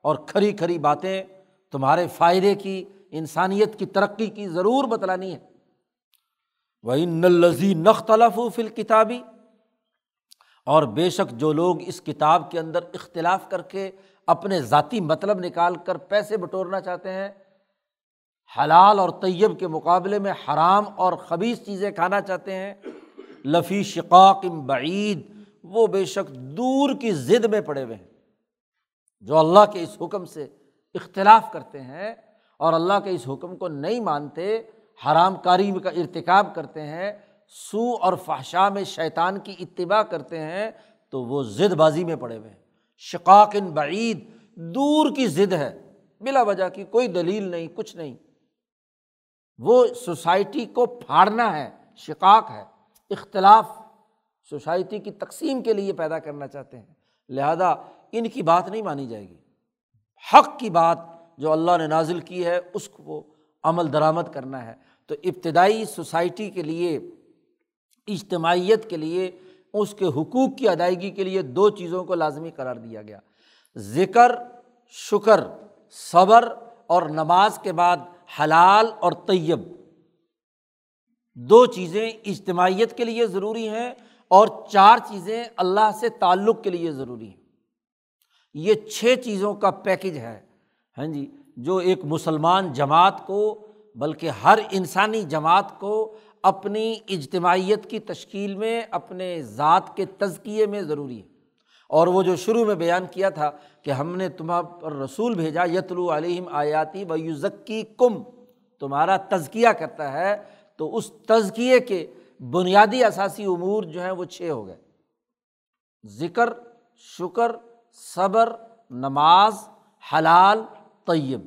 اور کھری کھری باتیں تمہارے فائدے کی، انسانیت کی ترقی کی ضرور بتلانی ہے وہ نلزی نختلف فل کتابی اور بے شک جو لوگ اس کتاب کے اندر اختلاف کر کے اپنے ذاتی مطلب نکال کر پیسے بٹورنا چاہتے ہیں۔ حلال اور طیب کے مقابلے میں حرام اور خبیص چیزیں کھانا چاہتے ہیں۔ لفی شقاق بعید، وہ بے شک دور کی ضد میں پڑے ہوئے ہیں۔ جو اللہ کے اس حکم سے اختلاف کرتے ہیں اور اللہ کے اس حکم کو نہیں مانتے، حرام کاری کا ارتکاب کرتے ہیں سو اور فحشا میں شیطان کی اتباع کرتے ہیں، تو وہ ضد بازی میں پڑے ہوئے ہیں۔ شقاق ان بعید دور کی ضد ہے، بلا وجہ کی کوئی دلیل نہیں، کچھ نہیں۔ وہ سوسائٹی کو پھاڑنا ہے، شقاق ہے۔ اختلاف سوسائٹی کی تقسیم کے لیے پیدا کرنا چاہتے ہیں۔ لہذا ان کی بات نہیں مانی جائے گی۔ حق کی بات جو اللہ نے نازل کی ہے، اس کو عمل درآمد کرنا ہے۔ تو ابتدائی سوسائٹی کے لیے، اجتماعیت کے لیے اس کے حقوق کی ادائیگی کے لیے دو چیزوں کو لازمی قرار دیا گیا۔ ذکر، شکر، صبر اور نماز کے بعد حلال اور طیب۔ دو چیزیں اجتماعیت کے لیے ضروری ہیں اور چار چیزیں اللہ سے تعلق کے لیے ضروری ہیں۔ یہ چھ چیزوں کا پیکج ہے۔ ہاں جی جو ایک مسلمان جماعت کو، بلکہ ہر انسانی جماعت کو اپنی اجتماعیت کی تشکیل میں، اپنے ذات کے تزکیے میں ضروری ہے۔ اور وہ جو شروع میں بیان کیا تھا کہ ہم نے تمہاں پر رسول بھیجا، یتلو علیہم آیاتی و یوزکی کم تمہارا تزکیہ کرتا ہے، تو اس تزکیے کے بنیادی اثاثی امور جو ہیں وہ چھ ہو گئے۔ ذکر، شکر، صبر، نماز، حلال، طیب۔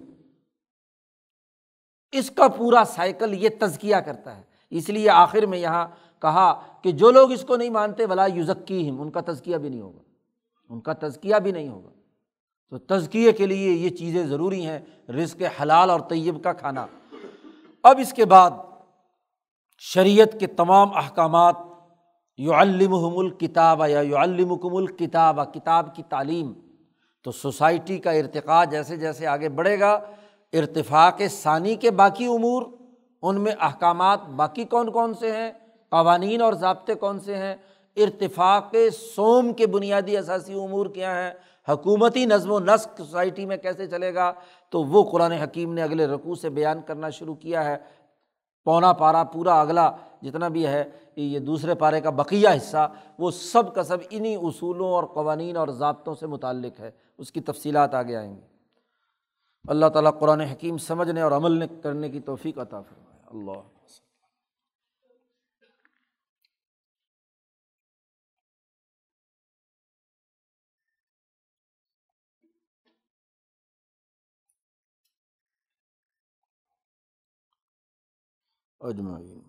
اس کا پورا سائیکل یہ تزکیہ کرتا ہے۔ اس لیے آخر میں یہاں کہا کہ جو لوگ اس کو نہیں مانتے بلا یوزکی ہم ان کا تزکیہ بھی نہیں ہوگا۔ ان کا تزکیہ بھی نہیں ہوگا۔ تو تزکیے کے لیے یہ چیزیں ضروری ہیں، رزق حلال اور طیب کا کھانا۔ اب اس کے بعد شریعت کے تمام احکامات یو المحم الکتاب یا یو المکم الکتاب کتاب کی تعلیم۔ تو سوسائٹی کا ارتقاء جیسے جیسے آگے بڑھے گا، ارتفاق ثانی کے باقی امور ان میں احکامات باقی کون کون سے ہیں؟ قوانین اور ضابطے کون سے ہیں؟ ارتفاق سوم کے بنیادی اثاثی امور کیا ہیں؟ حکومتی نظم و نسق سوسائٹی میں کیسے چلے گا؟ تو وہ قرآن حکیم نے اگلے رقوع سے بیان کرنا شروع کیا ہے۔ پونا پارا پورا اگلا جتنا بھی ہے، یہ دوسرے پارے کا بقیہ حصہ، وہ سب کا سب انہیں اصولوں اور قوانین اور ضابطوں سے متعلق ہے۔ اس کی تفصیلات آگے آئیں گی۔ اللہ تعالیٰ قرآن حکیم سمجھنے اور عمل کرنے کی توفیق عطا فرمائے۔ اللہ۔ اجمعین۔